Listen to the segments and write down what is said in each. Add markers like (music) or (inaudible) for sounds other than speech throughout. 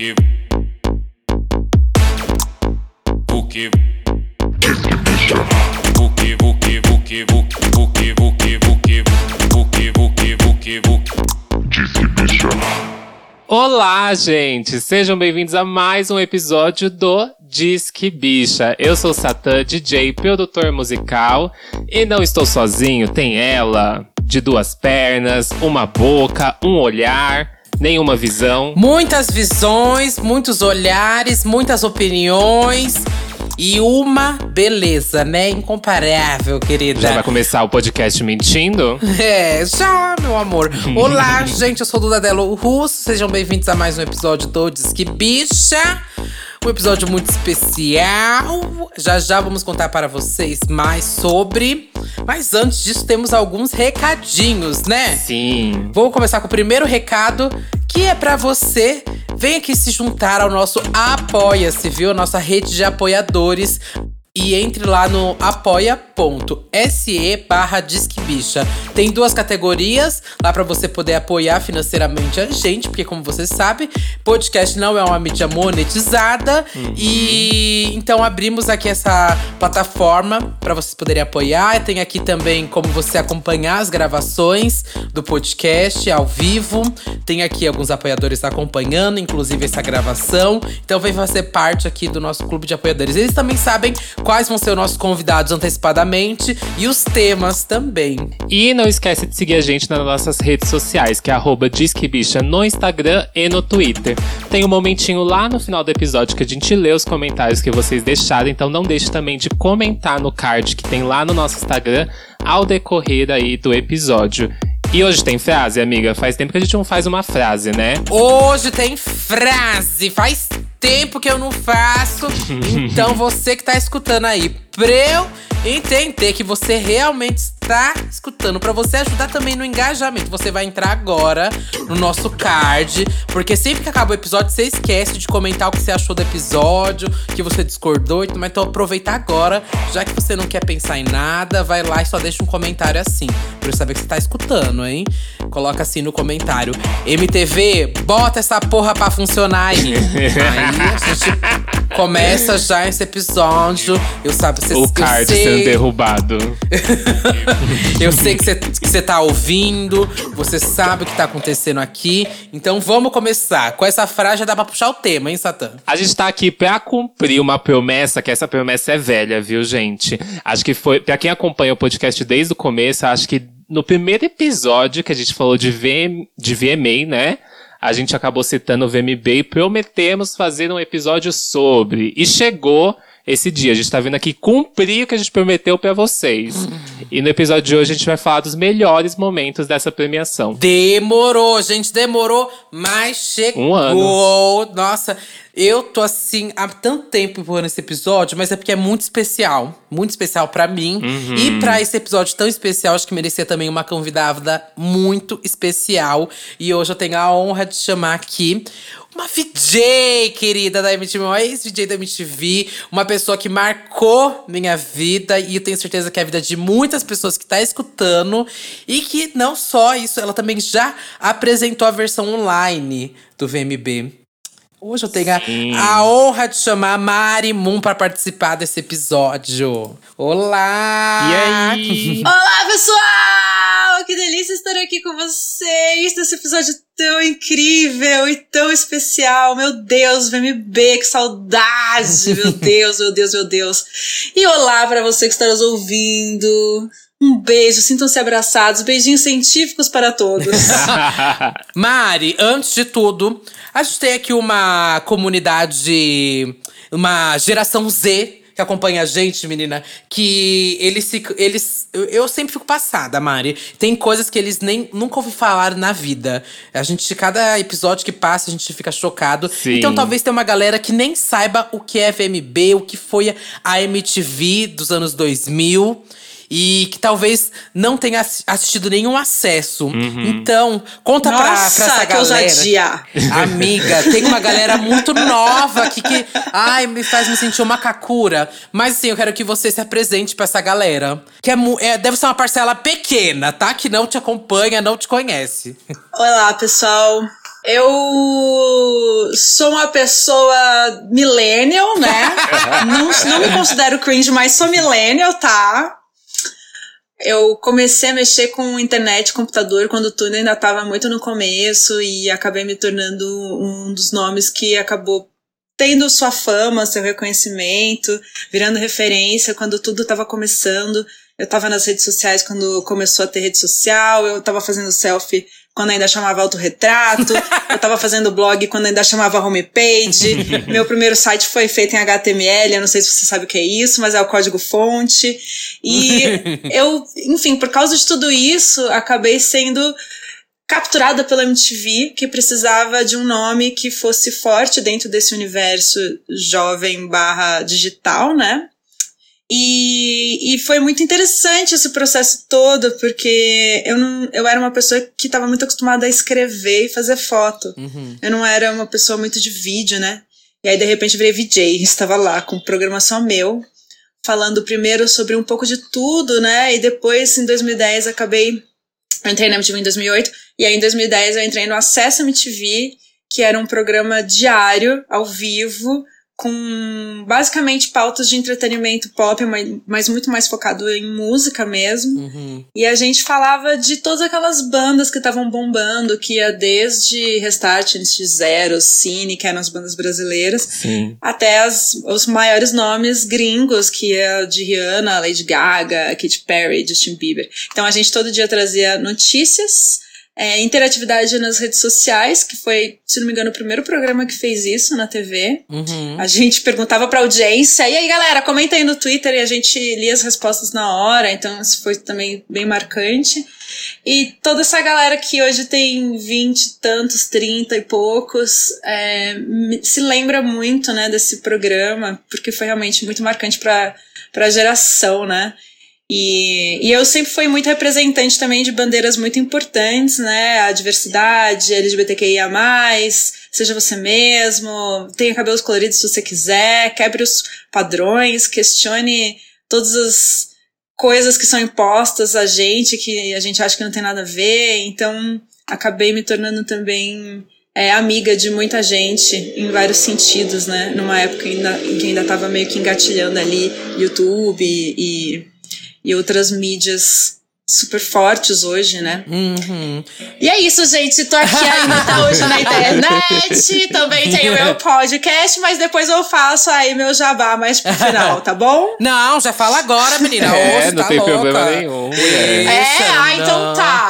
que o que o que o que o que o que o que o que o. Olá, gente! Sejam bem-vindos a mais um episódio do Disque Bicha. Eu sou Satã, DJ, produtor musical, e não estou sozinho, tem ela, de duas pernas, uma boca, um olhar, nenhuma visão. Muitas visões, muitos olhares, muitas opiniões e uma beleza, né? Incomparável, querida. Já vai começar o podcast mentindo? (laughs) É, já, meu amor. Olá, (laughs) gente, eu sou Duda Delo Russo. Sejam bem-vindos a mais um episódio do Disque Bicha. Um episódio muito especial. Já já vamos contar para vocês mais sobre. Mas antes disso, temos alguns recadinhos, né? Sim. Vou começar com o primeiro recado, que é pra você. Vem aqui se juntar ao nosso Apoia-se, viu? Nossa rede de apoiadores. E entre lá no apoia.se barra Disquebicha. Tem duas categorias lá para você poder apoiar financeiramente a gente, porque como você sabe, podcast não é uma mídia monetizada. E então abrimos aqui essa plataforma para vocês poderem apoiar. Tem aqui também como você acompanhar as gravações do podcast ao vivo. Tem aqui alguns apoiadores acompanhando, inclusive essa gravação. Então vem fazer parte aqui do nosso clube de apoiadores. Eles também sabem quais vão ser os nossos convidados antecipadamente e os temas também. E não esquece de seguir a gente nas nossas redes sociais, que é arroba Disquebicha no Instagram e no Twitter. Tem um momentinho lá no final do episódio que a gente lê os comentários que vocês deixaram, então não deixe também de comentar no card que tem lá no nosso Instagram ao decorrer aí do episódio. E hoje tem frase, amiga? Faz tempo que a gente não faz uma frase, né? Hoje tem frase. Faz tempo que eu não faço. (laughs) Então você que tá escutando aí, pra eu entender que você realmente está escutando, pra você ajudar também no engajamento, você vai entrar agora no nosso card, porque sempre que acaba o episódio você esquece de comentar o que você achou do episódio, que você discordou, então, então aproveita agora, já que você não quer pensar em nada, vai lá e só deixa um comentário assim, pra eu saber que você tá escutando, hein? Coloca assim no comentário. MTV, bota essa porra pra funcionar aí. aí a gente começa já esse episódio. Eu sabe, você O card sendo derrubado. (laughs) (laughs) eu sei que você tá ouvindo, você sabe o que tá acontecendo aqui. Então vamos começar. Com essa frase já dá pra puxar o tema, hein, Satã? A gente tá aqui pra cumprir uma promessa, que essa promessa é velha, viu, gente? Acho que foi. Pra quem acompanha o podcast desde o começo, acho que no primeiro episódio que a gente falou de, VM, de VMA, né? A gente acabou citando o VMB e prometemos fazer um episódio sobre. E chegou esse dia. A gente tá vindo aqui cumprir o que a gente prometeu pra vocês. E no episódio de hoje a gente vai falar dos melhores momentos dessa premiação. Demorou, gente, demorou, mas chegou. Um ano. Nossa, eu tô assim há tanto tempo empurrando esse episódio, mas é porque é muito especial. Muito especial pra mim. Uhum. E pra esse episódio tão especial, acho que merecia também uma convidada muito especial. E hoje eu tenho a honra de chamar aqui uma VJ querida da MTV, uma ex-VJ da MTV, uma pessoa que marcou minha vida e eu tenho certeza que é a vida de muitas pessoas que tá escutando e que não só isso, ela também já apresentou a versão online do VMB. Hoje eu tenho a- a honra de chamar a Mari Moon para participar desse episódio. Olá! E aí? (laughs) Olá, pessoal! Que delícia estar aqui com vocês nesse episódio tão incrível e tão especial. Meu Deus, VMB, que saudade! Meu (laughs) Deus, meu Deus, meu Deus. E olá para você que está nos ouvindo. Um beijo, sintam-se abraçados. Beijinhos científicos para todos. (laughs) Mari, antes de tudo, a gente tem aqui uma comunidade, uma geração Z que acompanha a gente, menina, que eles ficam. Eles, eu, eu sempre fico passada, Mari. Tem coisas que eles nem nunca ouvi falar na vida. A gente, cada episódio que passa, a gente fica chocado. Sim. Então talvez tenha uma galera que nem saiba o que é VMB, o que foi a MTV dos anos 2000. E que talvez não tenha assi- assistido nenhum acesso. Então, conta pra, pra essa Nossa, que galera. ousadia! Amiga, tem uma galera muito nova aqui que. Ai, me faz me sentir uma kakura. Mas assim, eu quero que você se apresente pra essa galera. Que é, é- deve ser uma parcela pequena, tá? Que não te acompanha, não te conhece. Olá, pessoal. Eu sou uma pessoa millennial, né? (laughs) não, não me considero cringe, mas sou millennial, tá? Eu comecei a mexer com internet, computador, quando tudo ainda estava muito no começo e acabei me tornando um dos nomes que acabou tendo sua fama, seu reconhecimento, virando referência quando tudo estava começando. Eu estava nas redes sociais quando começou a ter rede social, eu estava fazendo selfie quando ainda chamava autorretrato, eu estava fazendo blog quando ainda chamava homepage, (laughs) meu primeiro site foi feito em HTML, eu não sei se você sabe o que é isso, mas é o código fonte. E (laughs) eu, enfim, por causa de tudo isso, acabei sendo capturada pela MTV, que precisava de um nome que fosse forte dentro desse universo jovem barra digital, né? E, e foi muito interessante esse processo todo, porque eu, não, eu era uma pessoa que estava muito acostumada a escrever e fazer foto. Uhum. Eu não era uma pessoa muito de vídeo, né? E aí, de repente, virei VJ, estava lá com programação meu, falando primeiro sobre um pouco de tudo, né? E depois, em 2010, acabei. Eu entrei na MTV em 2008, e aí em 2010 eu entrei no Acesso MTV, que era um programa diário, ao vivo, com basicamente pautas de entretenimento pop, mas muito mais focado em música mesmo. Uhum. E a gente falava de todas aquelas bandas que estavam bombando, que ia desde Restart, NX0, Cine, que eram as bandas brasileiras, Sim. até as, os maiores nomes gringos, que é de Rihanna, Lady Gaga, Katy Perry, Justin Bieber. Então a gente todo dia trazia notícias é, interatividade nas redes sociais, que foi, se não me engano, o primeiro programa que fez isso na TV. Uhum. A gente perguntava pra audiência, e aí galera, comenta aí no Twitter e a gente lia as respostas na hora, então isso foi também bem marcante. E toda essa galera que hoje tem 20 tantos, 30 e poucos, é, se lembra muito, né, desse programa, porque foi realmente muito marcante pra, pra geração, né? E, e eu sempre fui muito representante também de bandeiras muito importantes, né? A diversidade, LGBTQIA, seja você mesmo, tenha cabelos coloridos se você quiser, quebre os padrões, questione todas as coisas que são impostas a gente, que a gente acha que não tem nada a ver. Então, acabei me tornando também é, amiga de muita gente em vários sentidos, né? Numa época ainda, em que ainda estava meio que engatilhando ali YouTube e e outras mídias super fortes hoje, né? Uhum. E é isso, gente. Tô aqui ainda tá (laughs) hoje na internet. Também tenho meu podcast, mas depois eu faço aí meu jabá mais pro final, tá bom? Não, já fala agora, menina. (laughs) É, Hoje não tá tem louca. problema nenhum. mulher. É, ah, então tá.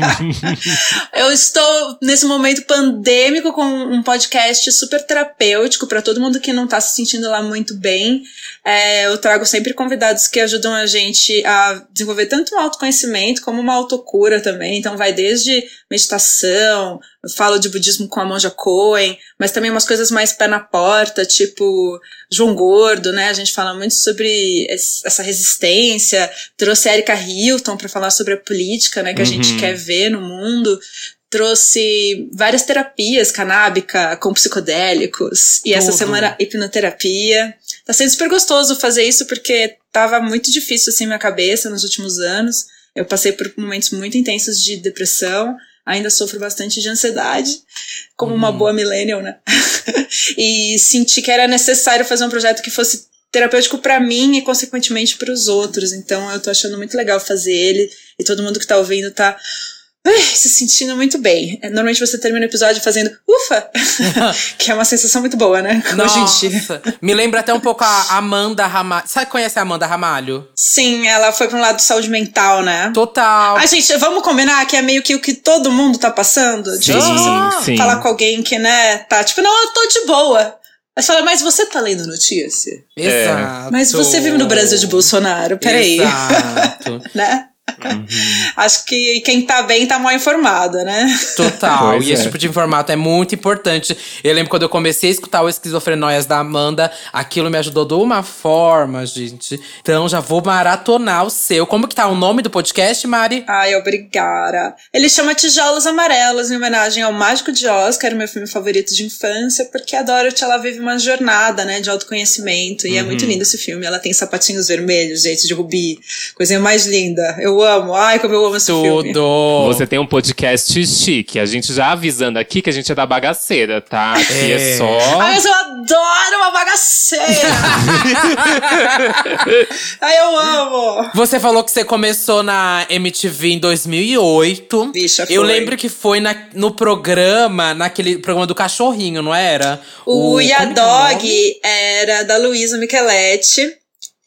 (laughs) eu estou nesse momento pandêmico com um podcast super terapêutico para todo mundo que não tá se sentindo lá muito bem. É, eu trago sempre convidados que ajudam a gente a desenvolver tanto um autoconhecimento como uma autocura também. Então vai desde meditação, eu falo de budismo com a Monja Coen, mas também umas coisas mais pé na porta, tipo João Gordo, né? A gente fala muito sobre essa resistência. Trouxe a Erika Hilton para falar sobre a política, né? Que a gente Uhum. quer ver no mundo. Trouxe várias terapias canábica com psicodélicos. E essa Tudo. semana, hipnoterapia. Tá sendo super gostoso fazer isso porque tava muito difícil assim minha cabeça nos últimos anos. Eu passei por momentos muito intensos de depressão, ainda sofro bastante de ansiedade, como uma boa millennial, né? (laughs) e senti que era necessário fazer um projeto que fosse terapêutico para mim e consequentemente para os outros. Então eu tô achando muito legal fazer ele e todo mundo que tá ouvindo tá ai, se sentindo muito bem. É, Normalmente você termina o episódio fazendo ufa, (laughs) que é uma sensação muito boa, né? Hoje. Nossa, me lembra até um pouco a Amanda Ramalho. Sabe, conhece a Amanda Ramalho? Sim, ela foi para um lado de saúde mental, né? Total. A gente, vamos combinar que é meio que o que todo mundo tá passando? Sim, você sim. falar com alguém que, né, tá tipo, não, eu tô de boa. Aí você fala, mas você tá lendo notícia? Exato. Mas você vive no Brasil de Bolsonaro, peraí. Exato. (laughs) né? (laughs) Acho que quem tá bem tá mal informada, né? Total. Pois e esse é. tipo de formato é muito importante. Eu lembro quando eu comecei a escutar o Esquizofrenóias da Amanda, aquilo me ajudou de uma forma, gente. Então já vou maratonar o seu. Como que tá o nome do podcast, Mari? Ai, obrigada. Ele chama Tijolos Amarelos, em homenagem ao Mágico de Oz, que era o meu filme favorito de infância, porque a Dorothy, ela vive uma jornada, né, de autoconhecimento, e é muito lindo esse filme. Ela tem sapatinhos vermelhos, gente, de rubi, coisinha mais linda. Eu amo. Ai, como eu amo esse filme. Tudo. Você tem um podcast chique. A gente já avisando aqui que a gente é da bagaceira, tá? Aqui é, É. só. Ai, mas eu adoro uma bagaceira! (laughs) Ai, eu amo! Você falou que você começou na MTV em 2008. Bicha, Eu foi. lembro que foi na- no programa, naquele programa do cachorrinho, não era? O, que é o Yadog nome? era da Luísa Micheletti.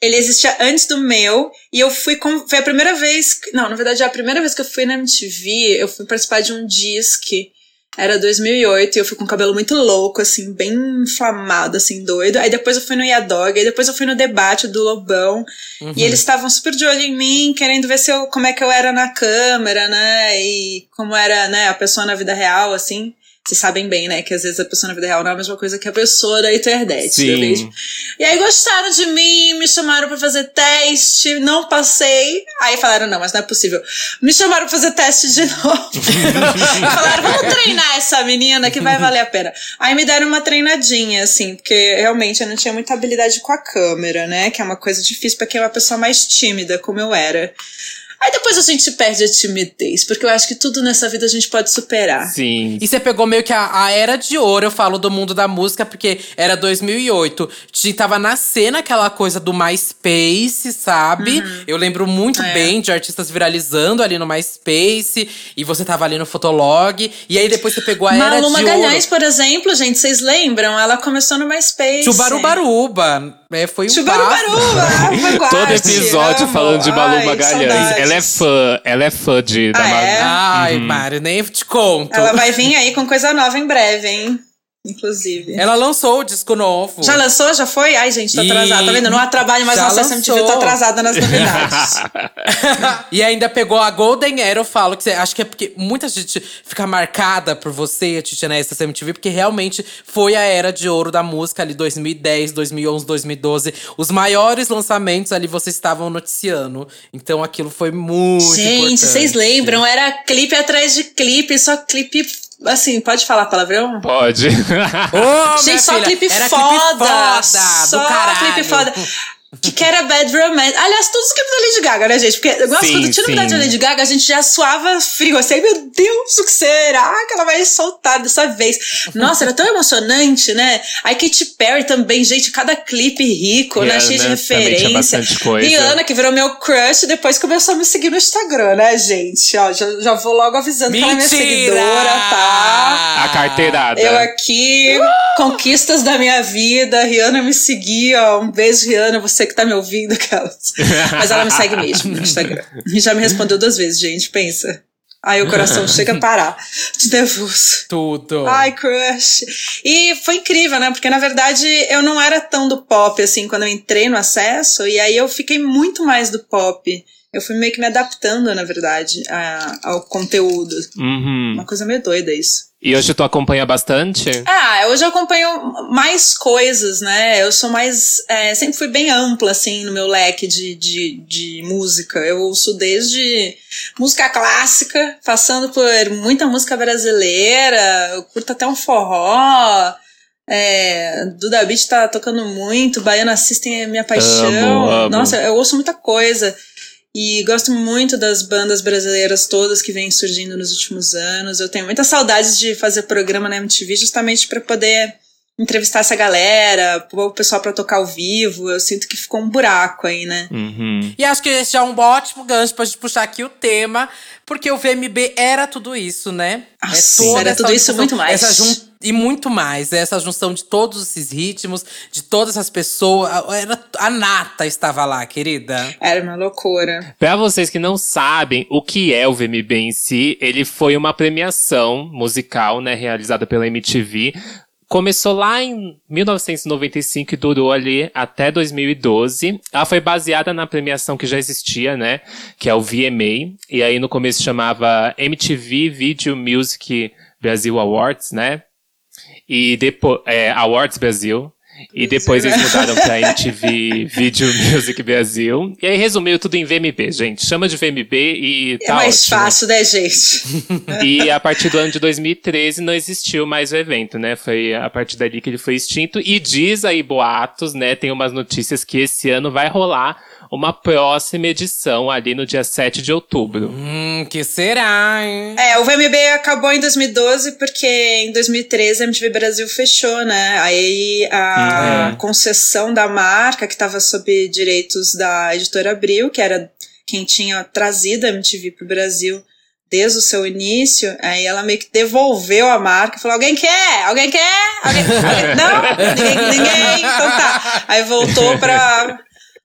Ele existia antes do meu. E eu fui com. Foi a primeira vez. Não, na verdade, é a primeira vez que eu fui na MTV. Eu fui participar de um disque. Era 2008 e eu fui com o cabelo muito louco, assim, bem inflamado, assim, doido. Aí depois eu fui no Yadog, aí depois eu fui no debate do Lobão. Uhum. E eles estavam super de olho em mim, querendo ver se eu, como é que eu era na câmera, né? E como era, né, a pessoa na vida real, assim. Vocês sabem bem, né? Que às vezes a pessoa na vida real não é a mesma coisa que a pessoa da internet. Sim. E aí gostaram de mim, me chamaram pra fazer teste, não passei. Aí falaram, não, mas não é possível. Me chamaram pra fazer teste de novo. (laughs) falaram, vamos treinar essa menina que vai valer a pena. Aí me deram uma treinadinha, assim, porque realmente eu não tinha muita habilidade com a câmera, né? Que é uma coisa difícil pra quem é uma pessoa mais tímida, como eu era. Aí depois a gente perde a timidez, porque eu acho que tudo nessa vida a gente pode superar. Sim. E você pegou meio que a, a era de ouro, eu falo do mundo da música, porque era 2008. Tinha- Tava nascendo aquela coisa do MySpace, sabe? Eu lembro muito É. bem de artistas viralizando ali no MySpace. E você tava ali no Fotolog. E aí depois você pegou a era Malu de Magalhães, ouro. por exemplo, gente, vocês lembram? Ela começou no MySpace. Chubarubaruba. É, foi um Chubarubaruba! (laughs) Todo episódio amo. falando de Malu Ai, Magalhães. saudades. Ela é fã, ela é fã de da Ah, Malu. é? Ai, Mário, nem te conto. Ela vai vir aí com coisa nova em breve, hein? Inclusive. Ela lançou o disco novo. Já lançou? Já foi? Ai, gente, tô E- atrasada. Tá vendo? Não há trabalho mais Já na Acessa MTV, tô lançou. atrasada nas novidades. (laughs) e ainda pegou a Golden Era, eu falo que você, acho que é porque muita gente fica marcada por você, a Titia Nessa MTV, porque realmente foi a era de ouro da música ali, 2010, 2011, 2012. Os maiores lançamentos ali vocês estavam noticiando. Então aquilo foi muito gente, importante. vocês lembram? Era clipe atrás de clipe, só clipe. Assim, pode falar palavrão? Pode. Ô, Gente, só filha, clipe era foda! Clipe foda só do caralho. clipe foda. Que, que era Bad Romance. Aliás, todos os clipes da Lady Gaga, né, gente? Porque nossa, Sim, quando tinha novidade da Lady Gaga, a gente já suava frio. Assim, meu Deus, o que será que ela vai soltar dessa vez? Nossa, era tão emocionante, né? Aí Katy Perry também, gente, cada clipe rico, né? Rihanna Cheio de tinha referência. Rihanna, que virou meu crush, depois começou a me seguir no Instagram, né, gente? Ó, já, já vou logo avisando que ela é minha Mentira! seguidora, tá? A carteirada. Eu aqui, conquistas da minha vida. Rihanna me seguia. ó. Um beijo, Rihanna, você que tá me ouvindo, (laughs) aquelas. Mas ela me segue mesmo no Instagram. E já me respondeu duas vezes, gente. Pensa. Aí o coração (laughs) chega a parar de nervoso. Tudo. Ai, crush. E foi incrível, né? Porque na verdade eu não era tão do pop assim quando eu entrei no acesso. E aí eu fiquei muito mais do pop. Eu fui meio que me adaptando, na verdade, a- ao conteúdo. Uhum. Uma coisa meio doida isso. E hoje tu acompanha bastante? Ah, hoje eu acompanho mais coisas, né? Eu sou mais. é, sempre fui bem ampla, assim, no meu leque de, de, de música. Eu ouço desde música clássica, passando por muita música brasileira, eu curto até um forró. É, Duda Beat tá tocando muito, Baiana System é minha paixão. Amo, amo. Nossa, eu ouço muita coisa. E gosto muito das bandas brasileiras todas que vêm surgindo nos últimos anos. Eu tenho muitas saudades de fazer programa na MTV justamente para poder entrevistar essa galera, pôr o pessoal para tocar ao vivo. Eu sinto que ficou um buraco aí, né? Uhum. E acho que esse já é um ótimo gancho pra gente puxar aqui o tema, porque o VMB era tudo isso, né? Nossa, toda era essa tudo isso e junção- muito mais. essa jun- E muito mais. Essa junção de todos esses ritmos, de todas essas pessoas. A- Era, a Nata estava lá, querida. Era uma loucura. Pra vocês que não sabem o que é o VMB em si, ele foi uma premiação musical, né, realizada pela MTV. Começou lá em 1995 e durou ali até 2012. Ela foi baseada na premiação que já existia, né, que é o VMA. E aí no começo chamava MTV Video Music Brasil Awards, né? E depois é, Awards Brasil. E depois eles mudaram pra (laughs) MTV Video Music Brasil. E aí resumiu tudo em VMB, gente. Chama de VMB e é tá mais ótimo. fácil, né, gente? (laughs) E a partir do ano de 2013 não existiu mais o evento, né? Foi a partir dali que ele foi extinto. E diz aí boatos, né? Tem umas notícias que esse ano vai rolar uma próxima edição ali no dia 7 de outubro. Hum, que será, hein? É, o VMB acabou em 2012 porque em 2013 a MTV Brasil fechou, né? Aí a Uhum. concessão da marca, que estava sob direitos da editora Abril, que era quem tinha trazido a MTV pro Brasil desde o seu início, aí ela meio que devolveu a marca e falou: alguém quer? Alguém quer? Alguém... alguém- (laughs) Não? Ninguém, ninguém? Então tá. Aí voltou pra,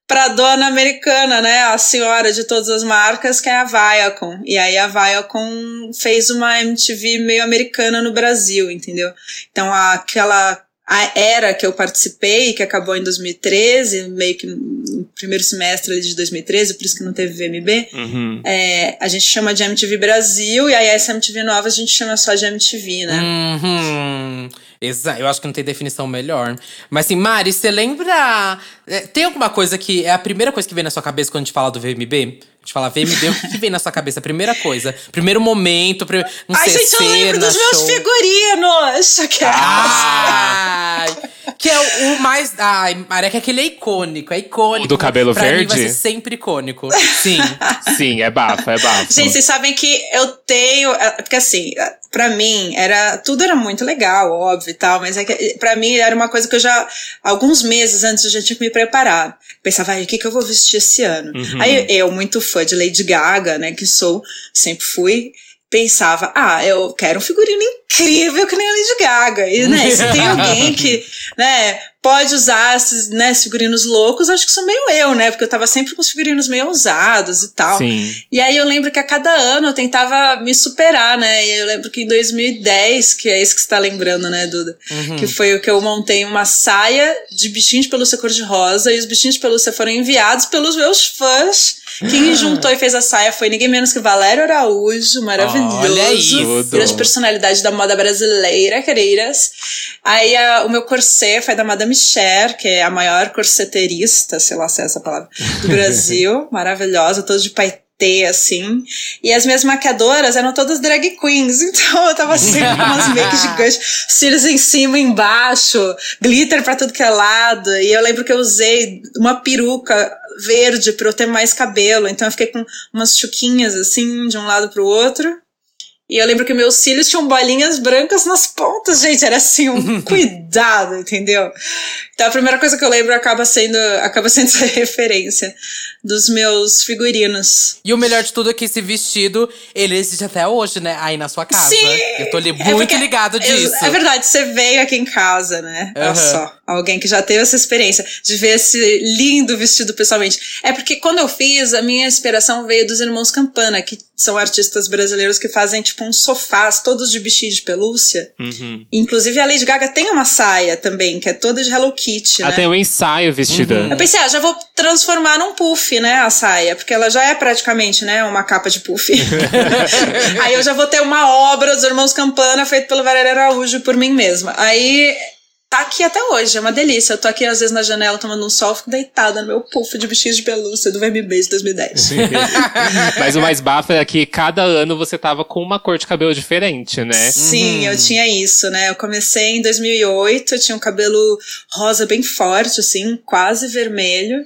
pra dona americana, né? A senhora de todas as marcas, que é a Viacom. E aí a Viacom fez uma MTV meio americana no Brasil, entendeu? Então aquela a era que eu participei, que acabou em 2013, meio que no primeiro semestre de 2013, por isso que não teve VMB, Uhum. é, a gente chama de MTV Brasil, e aí essa MTV nova a gente chama só de MTV, né? Uhum. Exa eu acho que não tem definição melhor. Mas assim, Mari, você lembra. é, tem alguma coisa que é a primeira coisa que vem na sua cabeça quando a gente fala do VMB? Gente fala VMB, o que, vem na sua cabeça? A primeira coisa. Primeiro momento, pri- não Ai, sei, gente, eu lembro cena, dos meus show. figurinos! Aquelas. Ai, que é o, o mais. Ai, Mari, é que aquele é icônico, é icônico. O do cabelo pra Mim verde? vai ser sempre icônico. (laughs) Sim. Sim, é bafo, é bafo. Gente, vocês sabem que eu tenho. é, Porque assim, pra mim, era. Tudo era muito legal, óbvio e tal, mas é que pra mim era uma coisa que eu já. Alguns meses antes eu já tinha que me preparar. Pensava, o que, que eu vou vestir esse ano? Aí eu, muito fã de Lady Gaga, né, que sou, sempre fui. Pensava, ah, eu quero um figurino incrível que nem a Lady Gaga. E, né, se tem (laughs) alguém que, né, pode usar esses, né, figurinos loucos, acho que sou meio eu, né? Porque eu tava sempre com os figurinos meio ousados e tal. Sim. E aí eu lembro que a cada ano eu tentava me superar, né? E eu lembro que em 2010, que é isso que você tá lembrando, né, Duda? Que foi o que eu montei uma saia de bichinho de pelúcia cor-de-rosa e os bichinhos de pelúcia foram enviados pelos meus fãs. Quem juntou e fez a saia foi ninguém menos que Valério Araújo, maravilhoso. Olha isso. Grande personalidade da moda brasileira, queridas. Aí a- o meu corset foi da Madame Cher, que é a maior corseterista, sei lá se é essa palavra, do Brasil. (laughs) Maravilhosa, toda de paetê, assim. E as minhas maquiadoras eram todas drag queens, (laughs) então eu tava sempre com umas makes gigantes, cílios em cima embaixo, glitter pra tudo que é lado. E eu lembro que eu usei uma peruca verde pra eu ter mais cabelo, então eu fiquei com umas chuquinhas assim, de um lado pro outro. E eu lembro que meus cílios tinham bolinhas brancas nas pontas, gente. Era assim, um (laughs) cuidado, entendeu? Então a primeira coisa que eu lembro acaba sendo, acaba sendo essa (laughs) referência dos meus figurinos. E o melhor de tudo é que esse vestido, ele existe até hoje, né? Aí na sua casa. Sim! Eu tô ali É muito porque- ligado disso. É verdade, você veio aqui em casa, né? Olha Aham. só. Alguém que já teve essa experiência de ver esse lindo vestido pessoalmente. É porque quando eu fiz, a minha inspiração veio dos irmãos Campana, que são artistas brasileiros que fazem tipo uns sofás todos de bichinho de pelúcia. Uhum. Inclusive a Lady Gaga tem uma saia também, que é toda de Hello Kitty, Ela né? tem um ensaio vestida. Eu pensei, ah, já vou transformar num puff, né, a saia, porque ela já é praticamente, né, uma capa de puff. (laughs) Aí eu já vou ter uma obra dos Irmãos Campana feita pelo Valério Araújo por mim mesma. Aí tá aqui até hoje, é uma delícia. Eu tô aqui às vezes na janela tomando um sol, fico deitada no meu puff de bichinhos de pelúcia do VMB de 2010. (laughs) Mas o mais bafo é que cada ano você tava com uma cor de cabelo diferente, né? Sim, eu tinha isso, né? Eu comecei em 2008, eu tinha um cabelo rosa bem forte, assim, quase vermelho.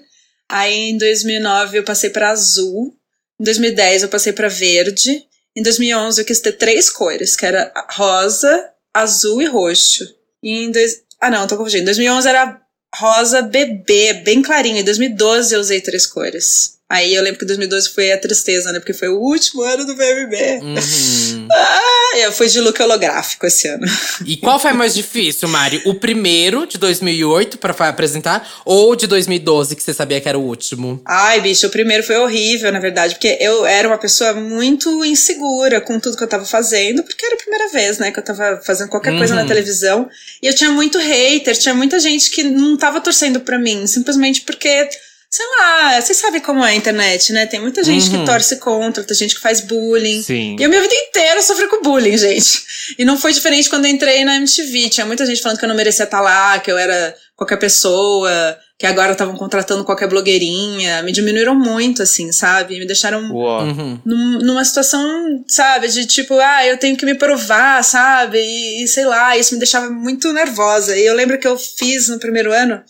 Aí em 2009 eu passei para azul. Em 2010 eu passei para verde. Em 2011 eu quis ter três cores, que era rosa, azul e roxo. E em dois... Ah, não, tô confundindo. Em 2011 era rosa bebê, bem clarinho. Em 2012 eu usei três cores. Aí eu lembro que 2012 foi a tristeza, né? Porque foi o último ano do BBB. Uhum. (laughs) Ah, eu fui de look holográfico esse ano. E qual foi mais difícil, Mari? O primeiro, de 2008, pra fa- apresentar? Ou de 2012, que você sabia que era o último? Ai, bicho, o primeiro foi horrível, na verdade, porque eu era uma pessoa muito insegura com tudo que eu tava fazendo, porque era a primeira vez, né, que eu tava fazendo qualquer coisa na televisão. E eu tinha muito hater, tinha muita gente que não tava torcendo pra mim, simplesmente porque. Sei lá, vocês sabem como é a internet, né? Tem muita gente que torce contra, tem gente que faz bullying. Sim. E a minha vida inteira eu sofri com bullying, gente. E não foi diferente quando eu entrei na MTV. Tinha muita gente falando que eu não merecia estar lá, que eu era qualquer pessoa, que agora estavam contratando qualquer blogueirinha. Me diminuíram muito, assim, sabe? Me deixaram. Uhum. num- numa situação, sabe, de tipo, ah, eu tenho que me provar, sabe? E, e sei lá, isso me deixava muito nervosa. E eu lembro que eu fiz no primeiro ano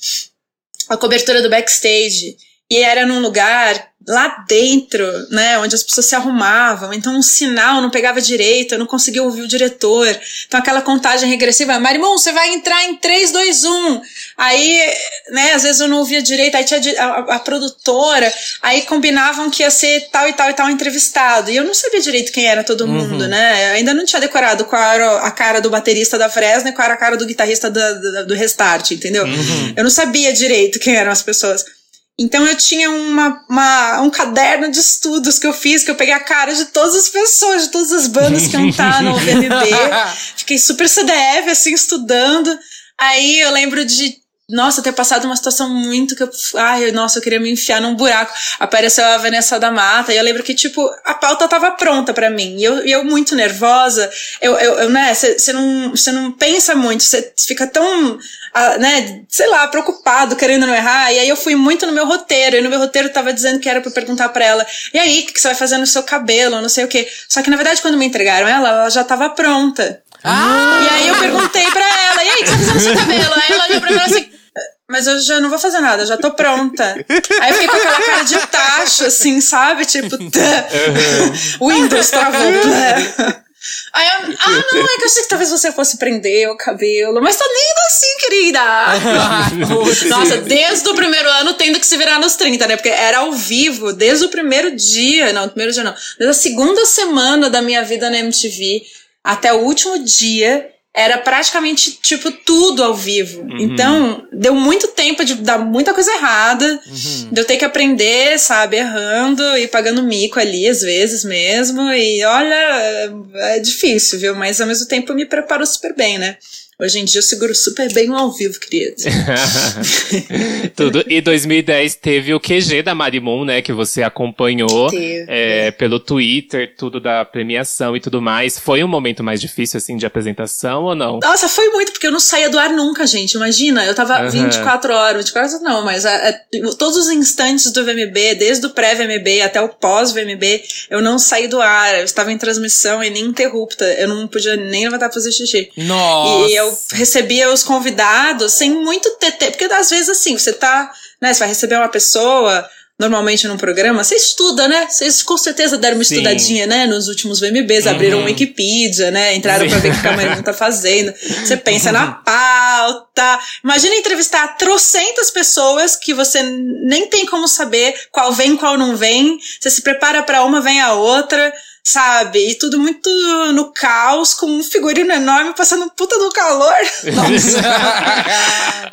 a cobertura do backstage. E era num lugar lá dentro, né, onde as pessoas se arrumavam, então um sinal não pegava direito, eu não conseguia ouvir o diretor. Então aquela contagem regressiva, Marimon, você vai entrar em 3, 2, 1. Aí, né, às vezes eu não ouvia direito, aí tinha a, a, produtora, aí combinavam que ia ser tal e tal e tal entrevistado. E eu não sabia direito quem era todo mundo, Uhum. né? Eu ainda não tinha decorado qual era a cara do baterista da Fresno e qual era a cara do guitarrista da- da- do Restart, entendeu? Eu não sabia direito quem eram as pessoas. Então eu tinha uma, uma- um caderno de estudos que eu fiz, que eu peguei a cara de todas as pessoas, de todas as bandas que cantaram no VMB. (laughs) Fiquei super CDF, assim, estudando. Aí eu lembro de, nossa, ter passado uma situação muito que eu. Ai, nossa, eu queria me enfiar num buraco. Apareceu a Vanessa da Mata, e eu lembro que, tipo, a pauta tava pronta pra mim. E eu, e eu muito nervosa, eu, eu, eu né, você não, cê não pensa muito, você fica tão. ah, né, sei lá, preocupado, querendo não errar. E aí eu fui muito no meu roteiro. E no meu roteiro tava dizendo que era pra eu perguntar pra ela: e aí, o que, que você vai fazer no seu cabelo? Não sei o quê. Só que na verdade, quando me entregaram ela, ela já tava pronta. Ah! E aí eu perguntei pra ela, e aí, o que você vai fazer no seu cabelo? Aí ela olhou pra mim e assim, mas eu já não vou fazer nada, já tô pronta. Aí eu fiquei com aquela cara de tacho, assim, sabe? Tipo, (laughs) tá. Windows travou. (laughs) Aí eu, ah, não, é que eu achei que talvez você fosse prender o cabelo, mas tá lindo assim, querida. (laughs) Nossa, desde o primeiro ano tendo que se virar nos 30, né? Porque era ao vivo, desde o primeiro dia, não, primeiro dia não, desde a segunda semana da minha vida na MTV até o último dia, era praticamente, tipo, tudo ao vivo. Então, deu muito tempo de dar muita coisa errada, de eu ter que aprender, sabe, errando e pagando mico ali, às vezes mesmo. E olha, é- é difícil, viu? Mas ao mesmo tempo me preparou super bem, né? Hoje em dia eu seguro super bem o ao vivo, querido. (laughs) Tudo. E 2010 teve o QG da Marimon, né? Que você acompanhou é, pelo Twitter, tudo da premiação e tudo mais. Foi um momento mais difícil, assim, de apresentação ou não? Nossa, foi muito, porque eu não saía do ar nunca, gente. Imagina, eu tava Aham. 24 horas, 24 horas não, mas é, é, todos os instantes do VMB, desde o pré-VMB até o pós-VMB, eu não saí do ar. Eu estava em transmissão ininterrupta. Eu não podia nem levantar pra fazer xixi. Nossa. E eu recebia os convidados sem muito TT, porque às vezes assim, você tá, né, você vai receber uma pessoa, normalmente num programa, você estuda, né? Vocês com certeza deram uma Sim. estudadinha, né, nos últimos VMBs, abriram o Wikipedia, né, entraram pra ver o que a Marina tá fazendo. Você pensa na pauta. Imagina entrevistar trocentas pessoas que você nem tem como saber qual vem, qual não vem. Você se prepara pra uma, vem a outra sabe? E tudo muito no caos, com um figurino enorme passando um puta do calor. (laughs) Nossa.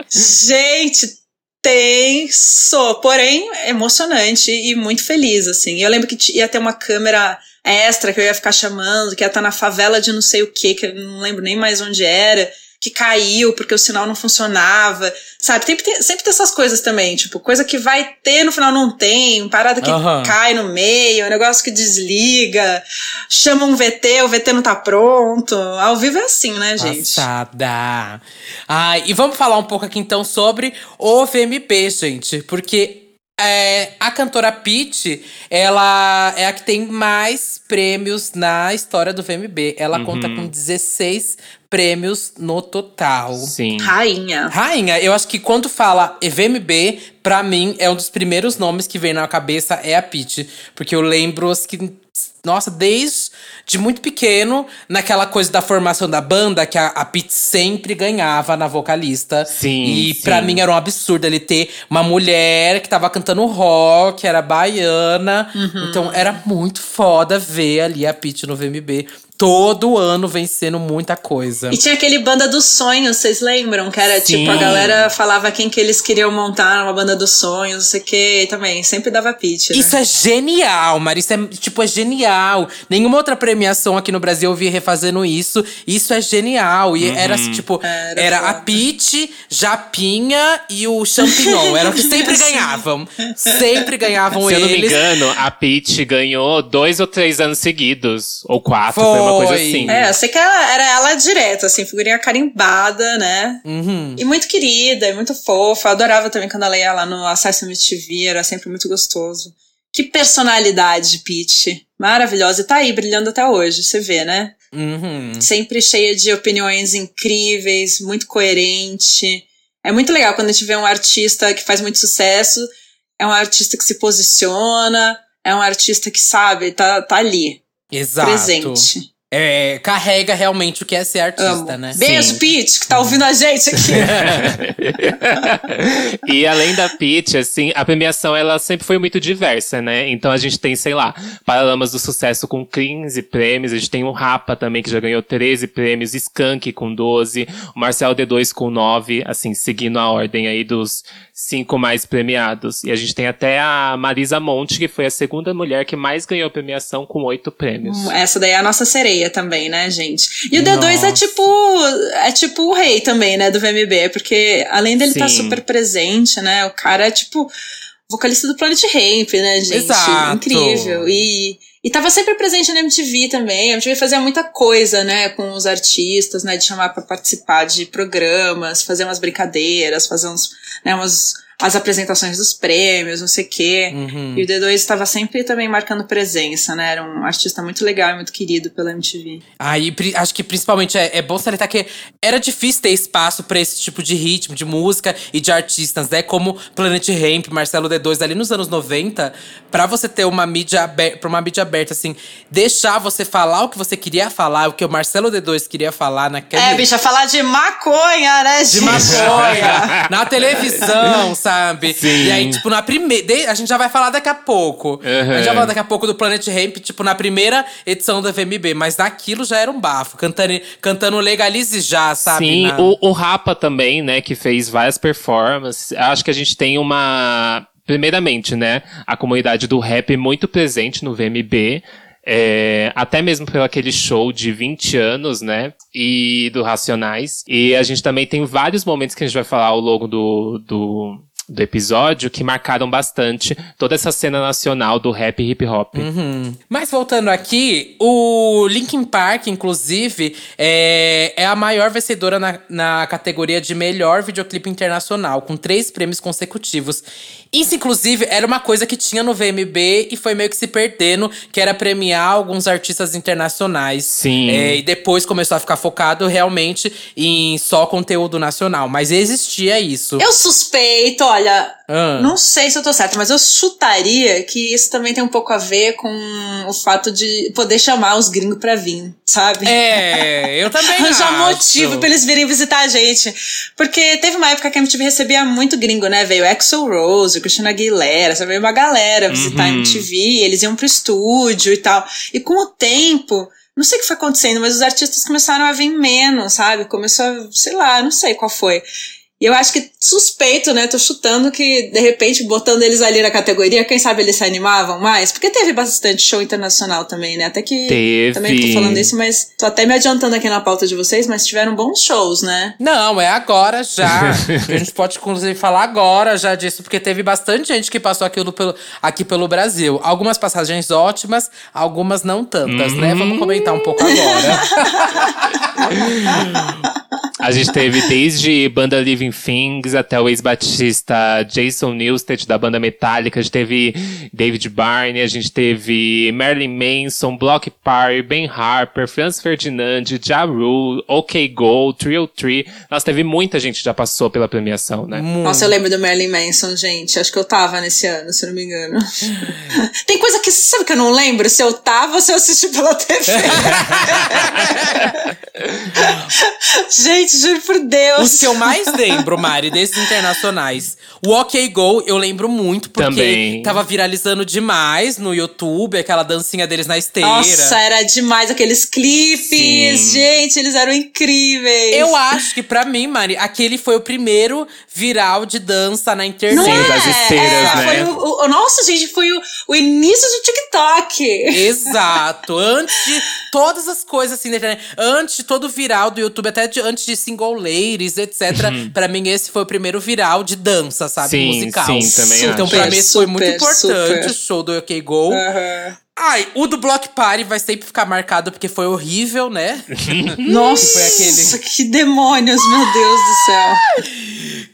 (laughs) Gente, tenso, porém emocionante e muito feliz, assim. Eu lembro que ia ter uma câmera extra que eu ia ficar chamando, que ia estar na favela de não sei o que, que eu não lembro nem mais onde era, que caiu porque o sinal não funcionava, sabe? Sempre tem, sempre tem essas coisas também, tipo, coisa que vai ter no final não tem, parada que Aham. cai no meio, um negócio que desliga, chama um VT, o VT não tá pronto. Ao vivo é assim, né, gente? Passada. Ah, e vamos falar um pouco aqui então sobre o VMB, gente. Porque é, a cantora Pitty, ela é a que tem mais prêmios na história do VMB. Ela conta com 16 prêmios no total. Sim. Rainha. Rainha, eu acho que quando fala VMB, pra mim é um dos primeiros nomes que vem na cabeça é a Pitty. Porque eu lembro as que. Nossa, desde de muito pequeno, naquela coisa da formação da banda, que a, a Pitty sempre ganhava na vocalista. Sim, E sim. pra mim era um absurdo ele ter uma mulher que tava cantando rock, era baiana. Uhum. Então era muito foda ver ali a Pitty no VMB. Todo ano vencendo muita coisa. E tinha aquele Banda dos Sonhos, vocês lembram? Que era Sim. tipo, a galera falava quem que eles queriam montar uma Banda dos Sonhos, não sei o que, também, sempre dava pitch. Né? Isso é genial, Mari. Isso é, tipo, é genial. Nenhuma outra premiação aqui no Brasil eu vi refazendo isso. Isso é genial. E era, Uhum. tipo, Era era, a. Peach, Japinha e o Champignon. Eram que sempre (laughs) ganhavam. Sempre ganhavam Se eu não me eles. engano, a Peach ganhou dois ou três anos seguidos. Ou quatro, foi, uma coisa assim. É, eu sei que ela, era ela direto, assim, figurinha carimbada, né? Uhum. E muito querida, e muito fofa. Eu adorava também quando ela ia lá no Acesso MTV, era sempre muito gostoso. Que personalidade, Peach. Maravilhosa. E tá aí, brilhando até hoje, você vê, né? Uhum. Sempre cheia de opiniões incríveis, muito coerente. É muito legal quando a gente vê um artista que faz muito sucesso é um artista que se posiciona, é um artista que sabe, tá, tá ali, Exato. presente. É, carrega realmente o que é ser artista, Amo. né? Beijo, Sim. Pete, que tá ouvindo a gente aqui. (laughs) e além da Pitty, assim, a premiação ela sempre foi muito diversa, né? Então a gente tem, sei lá, Paralamas do Sucesso com 15 prêmios, a gente tem o Rapa também, que já ganhou 13 prêmios, Skank com 12, o Marcel D2 com 9, assim, seguindo a ordem aí dos cinco mais premiados. E a gente tem até a Marisa Monte, que foi a segunda mulher que mais ganhou premiação com oito prêmios. Essa daí é a nossa sereia também, né, gente? E o D2 é Nossa. tipo. É tipo o rei também, né, do VMB, porque além dele estar Sim. super presente, né? O cara é tipo vocalista do Planet Ramp, né, gente? Exato. Incrível. E, e tava sempre presente na MTV também. A MTV fazia muita coisa, né, com os artistas, né, de chamar pra participar de programas, fazer umas brincadeiras, fazer uns, né, umas as apresentações dos prêmios, não sei o quê. Uhum. E o D2 estava sempre também marcando presença, né? Era um artista muito legal e muito querido pela MTV. Aí, pri- acho que principalmente é, é bom salientar que era difícil ter espaço pra esse tipo de ritmo, de música e de artistas, né? Como Planet Ramp, Marcelo D2, ali nos anos 90, pra você ter uma mídia aberta, pra uma mídia aberta, assim, deixar você falar o que você queria falar, o que o Marcelo D2 queria falar naquele. É, bicha, falar de maconha, né, de gente? maconha, (laughs) na televisão, sabe? Sim. E aí, tipo, na primeira. A gente já vai falar daqui a pouco. A gente já vai falar daqui a pouco do Planet Ramp, tipo, na primeira edição da VMB. Mas daquilo já era um bafo. Cantando, cantando Legalize Já, sabe? Sim, Na- o, o Rapa também, né, que fez várias performances. Acho que a gente tem uma. Primeiramente, né, a comunidade do rap muito presente no VMB. é, até mesmo pelo aquele show de 20 anos, né? E do Racionais. E a gente também tem vários momentos que a gente vai falar ao longo do, do, do episódio que marcaram bastante toda essa cena nacional do rap e hip hop. Uhum. Mas voltando aqui, o Linkin Park, inclusive, é, é a maior vencedora na, na categoria de melhor videoclipe internacional, com três prêmios consecutivos. Isso, inclusive, era uma coisa que tinha no VMB e foi meio que se perdendo, que era premiar alguns artistas internacionais. Sim. É, e depois começou a ficar focado realmente em só conteúdo nacional. Mas existia isso. Eu suspeito, olha, Ah. não sei se eu tô certa, mas eu chutaria que isso também tem um pouco a ver com o fato de poder chamar os gringos pra vir, sabe? É, eu também (laughs) Arranjar motivo pra eles virem visitar a gente. Porque teve uma época que a MTV recebia muito gringo, né? Veio Axel Rose, Christina Aguilera, sabe? Veio uma galera visitar a Uhum. MTV, eles iam pro estúdio e tal. E com o tempo, não sei o que foi acontecendo, mas os artistas começaram a vir menos, sabe? Começou a, sei lá, não sei qual foi. E eu acho que suspeito, né? Tô chutando que, de repente, botando eles ali na categoria, quem sabe eles se animavam mais? Porque teve bastante show internacional também, né? Até que. Teve. Também tô falando isso, mas tô até me adiantando aqui na pauta de vocês, mas tiveram bons shows, né? Não, é agora já. (laughs) a gente pode, inclusive, falar agora já disso, porque teve bastante gente que passou aquilo pelo, aqui pelo Brasil. Algumas passagens ótimas, algumas não tantas, né? Vamos comentar um pouco agora. (laughs) A gente teve desde banda Living Things até o ex-batista Jason Newsted da banda Metallica. A gente teve David Barney, a gente teve Marilyn Manson, Block Party, Ben Harper, Franz Ferdinand, Ja Rule, OK Go, Trio Tree. Nossa, teve muita gente que já passou pela premiação, né? Nossa, eu lembro do Marilyn Manson, gente. Acho que eu tava nesse ano, se eu não me engano. (laughs) Tem coisa que, sabe que eu não lembro? Se eu tava ou se eu assisti pela TV. (laughs) (laughs) gente, juro por Deus. Os que eu mais lembro, Mari, desses internacionais. O OK Go, eu lembro muito, porque Também. tava viralizando demais no YouTube, aquela dancinha deles na esteira. Nossa, era demais aqueles clipes. Sim. Gente, eles eram incríveis. Eu acho que pra mim, Mari, aquele foi o primeiro viral de dança na internet. Não Sim, é? das esteiras, é, né? Foi o, o- nossa, gente, foi o, o início do TikTok. Exato. (laughs) Antes de todas as coisas assim da internet, antes de todo o viral do YouTube, até de- antes de single ladies, etc. Pra mim, esse foi o primeiro viral de dança, sabe? Sim, Musical. sim, também Então, acho. pra mim, esse foi muito Super, importante super. o show do OK Go. Ai, o do Block Party vai sempre ficar marcado porque foi horrível, né? (laughs) Nossa, foi aquele. que demônios, meu Deus do céu.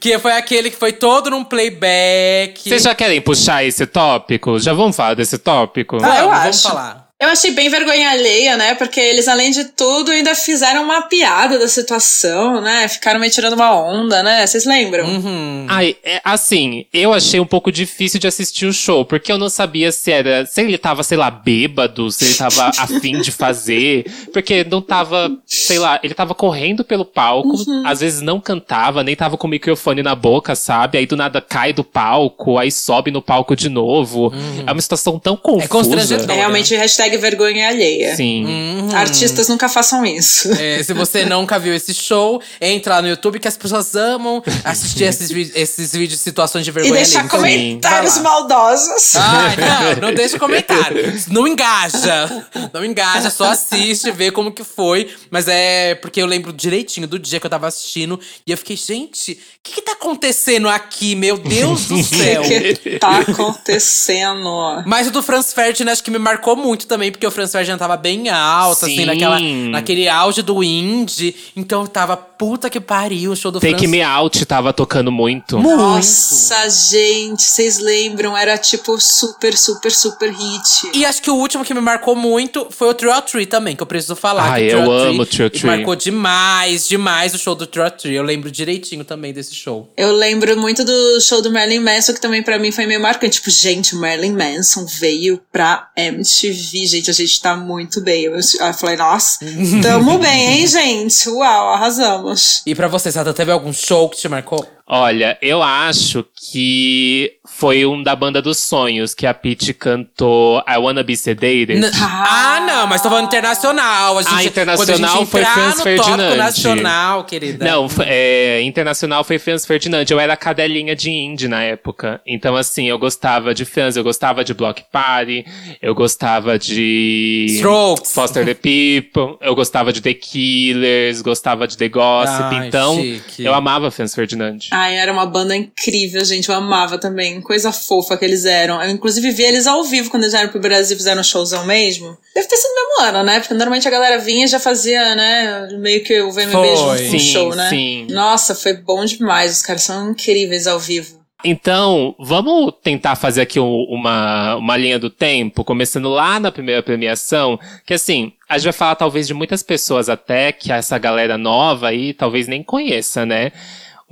que foi aquele que foi todo num playback. Vocês já querem puxar esse tópico? Já vamos falar desse tópico? Ah, eu Vamos, vamos acho. falar. Eu achei bem vergonha alheia, né? Porque eles, além de tudo, ainda fizeram uma piada da situação, né? Ficaram meio tirando uma onda, né? Vocês lembram? Uhum. Ai, é, assim, eu achei um pouco difícil de assistir o show, porque eu não sabia se era. Se ele tava, sei lá, bêbado, se ele tava (laughs) afim de fazer. Porque não tava, sei lá, ele tava correndo pelo palco, Uhum. às vezes não cantava, nem tava com o microfone na boca, sabe? Aí do nada cai do palco, aí sobe no palco de novo. É uma situação tão confusa. constrangedor. É realmente hashtag vergonha alheia. Sim. Uhum. Artistas nunca façam isso. É, se você (laughs) nunca viu esse show, entra lá no YouTube que as pessoas amam assistir esses, esses vídeos de situações de E vergonha deixar alheia. Então, comentários vai lá. maldosos. Ai, não, não (laughs) deixa comentário. Não engaja. Não engaja, só assiste, vê como que foi. Mas é porque eu lembro direitinho do dia que eu tava assistindo e eu fiquei, gente, o que, que tá acontecendo aqui? Meu Deus do (laughs) O céu. que, que tá acontecendo? Mas o do Franz Ferdinand acho que me marcou muito também, porque o Franz Ferdinand tava bem alto, assim, Sim. naquela, naquele auge do indie. Então eu tava, puta que pariu, o show do Take Franz Me Out tava tocando muito. Nossa, gente, vocês lembram? Era tipo super, super, super hit. E acho que o último que me marcou muito foi o Trio Tree também, que eu preciso falar. Ai, eu amo o Trio Tree. Marcou demais, demais o show do Trio Tree. Eu lembro direitinho também desse show. Eu lembro muito do show do Marilyn Manson, que também pra mim foi meio marcante. Tipo, gente, o Marilyn Manson veio pra MTV. Gente, a gente tá muito bem. Eu, eu falei, nossa, (laughs) tamo bem, hein, gente? Uau, arrasamos. E pra você, Sata, teve algum show que te marcou? Olha, eu acho que foi um da banda dos sonhos que a Pete cantou I Wanna Be Sedated. N- ah, não, mas tô falando internacional. A gente, Ah, internacional quando a gente foi Franz no Ferdinand. tópico nacional, querida. Não, é, internacional foi Franz Ferdinand. Eu era cadelinha de indie na época. Então, assim, eu gostava de Franz, eu gostava de Block Party, eu gostava de. Strokes. Foster the People, eu gostava de The Killers, gostava de The Gossip. Ai, então, chique. eu amava Franz Ferdinand. Ai, era uma banda incrível, gente. Eu amava também. Coisa fofa que eles eram. Eu, inclusive, vi eles ao vivo quando eles vieram pro Brasil e fizeram um showzão mesmo. Deve ter sido no mesmo ano, né? Porque normalmente a galera vinha e já fazia, né? Meio que o VMB Foi. junto com o show, né? sim. Nossa, foi bom demais. Os caras são incríveis ao vivo. Então, vamos tentar fazer aqui um- uma, uma linha do tempo, começando lá na primeira premiação, que assim, a gente vai falar talvez de muitas pessoas até que essa galera nova aí talvez nem conheça, né?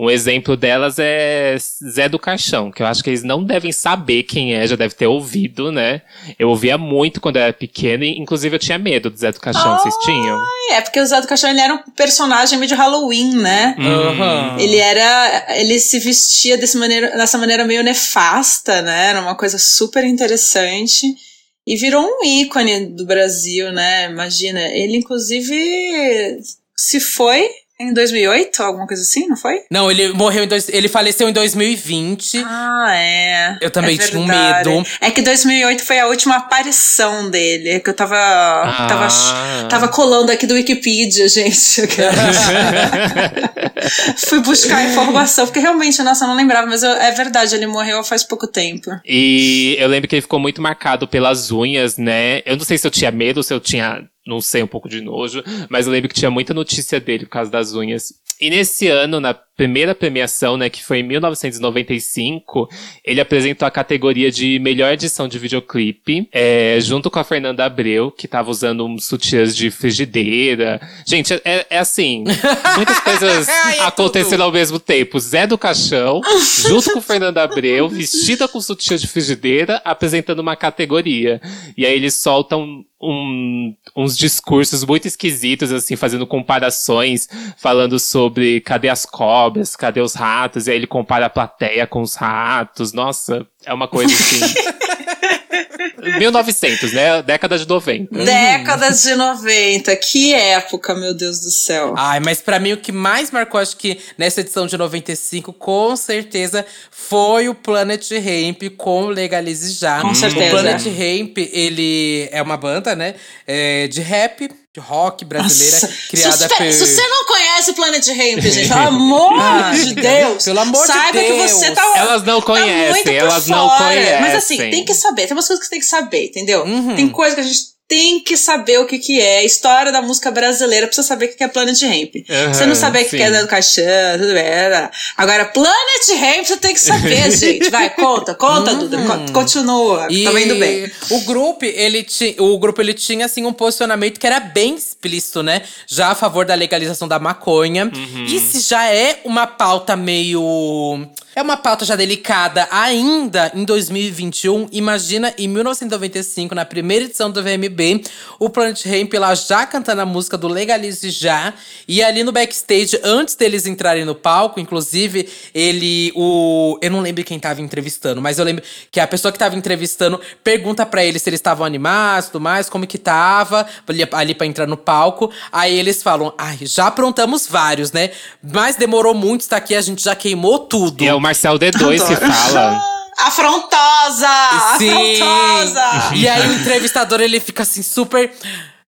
Um exemplo delas é Zé do Caixão, que eu acho que eles não devem saber quem é, já deve ter ouvido, né? Eu ouvia muito quando eu era pequeno, e inclusive eu tinha medo do Zé do Caixão, vocês tinham? É, porque o Zé do Caixão ele era um personagem meio de Halloween, né? Aham. Ele era. Ele se vestia desse maneira, dessa maneira meio nefasta, né? Era uma coisa super interessante. E virou um ícone do Brasil, né? Imagina. Ele, inclusive, se foi em 2008, alguma coisa assim, não foi? Não, ele morreu em dois, ele faleceu em 2020. Ah, é. Eu também É tinha um medo. É que 2008 foi a última aparição dele. Que eu tava. Tava, Ah. tava colando aqui do Wikipedia, gente. (laughs) Fui buscar informação, porque realmente, nossa, eu não lembrava, mas eu- é verdade, ele morreu faz pouco tempo. E eu lembro que ele ficou muito marcado pelas unhas, né? Eu não sei se eu tinha medo, se eu tinha, não sei, um pouco de nojo, mas eu lembro que tinha muita notícia dele por causa das unhas. E nesse ano, na primeira premiação, né, que foi em 1995, ele apresentou a categoria de melhor edição de videoclipe, é, junto com a Fernanda Abreu, que tava usando uns sutiãs de frigideira. Gente, é, é assim, muitas (laughs) coisas é aconteceram ao mesmo tempo. Zé do Caixão, junto com Fernanda Abreu, vestida com sutiã de frigideira, apresentando uma categoria. E aí eles soltam um- uns discursos muito esquisitos, assim, fazendo comparações, falando sobre cadê as cobras, cadê os ratos, e aí ele compara a plateia com os ratos. Nossa, é uma coisa assim. (laughs) 1900, né? Década de 90. Décadas de 90, que época, meu Deus do céu. Ai, mas pra mim o que mais marcou, acho que nessa edição de 95, com certeza, foi o Planet Ramp com Legalize Já. Com certeza. O Planet Ramp, ele é uma banda, né, é, de rap, de rock brasileira, Nossa, criada se, por... Se você não conhece o Planet Ramp, gente, pelo (laughs) amor Ai, de Deus. pelo amor de saiba que Deus. você tá. Elas não tá muito conhecem, por elas não fora. conhecem. Mas assim, tem que saber, tem umas coisas que você tem que saber, entendeu? Uhum. Tem coisa que a gente tem que saber o que, que é. História da música brasileira, precisa saber o que é Planet Ramp. Aham, você não saber o que sim. é Dando Caixão, tudo bem. Agora, Planet Ramp você tem que saber, (laughs) gente. Vai, conta, conta, Duda. co- Continua. E Tá vendo bem. O grupo, ele ti, o grupo ele tinha assim um posicionamento que era bem explícito, né? Já a favor da legalização da maconha. Uhum. E se já é uma pauta meio é uma pauta já delicada ainda em 2021, imagina em 1995, na primeira edição do VMB, o Planet Ramp lá já cantando a música do Legalize Já. E ali no backstage, antes deles entrarem no palco, inclusive, ele. o Eu não lembro quem tava entrevistando, mas eu lembro que a pessoa que tava entrevistando pergunta pra eles se eles estavam animados e tudo mais, como que tava ali, ali pra entrar no palco. Aí eles falam: ai, já aprontamos vários, né? Mas demorou muito, está aqui, a gente já queimou tudo. E é o Marcel D2 que Adoro. fala. (laughs) Afrontosa! Sim. Afrontosa! (laughs) E aí o entrevistador ele fica assim super.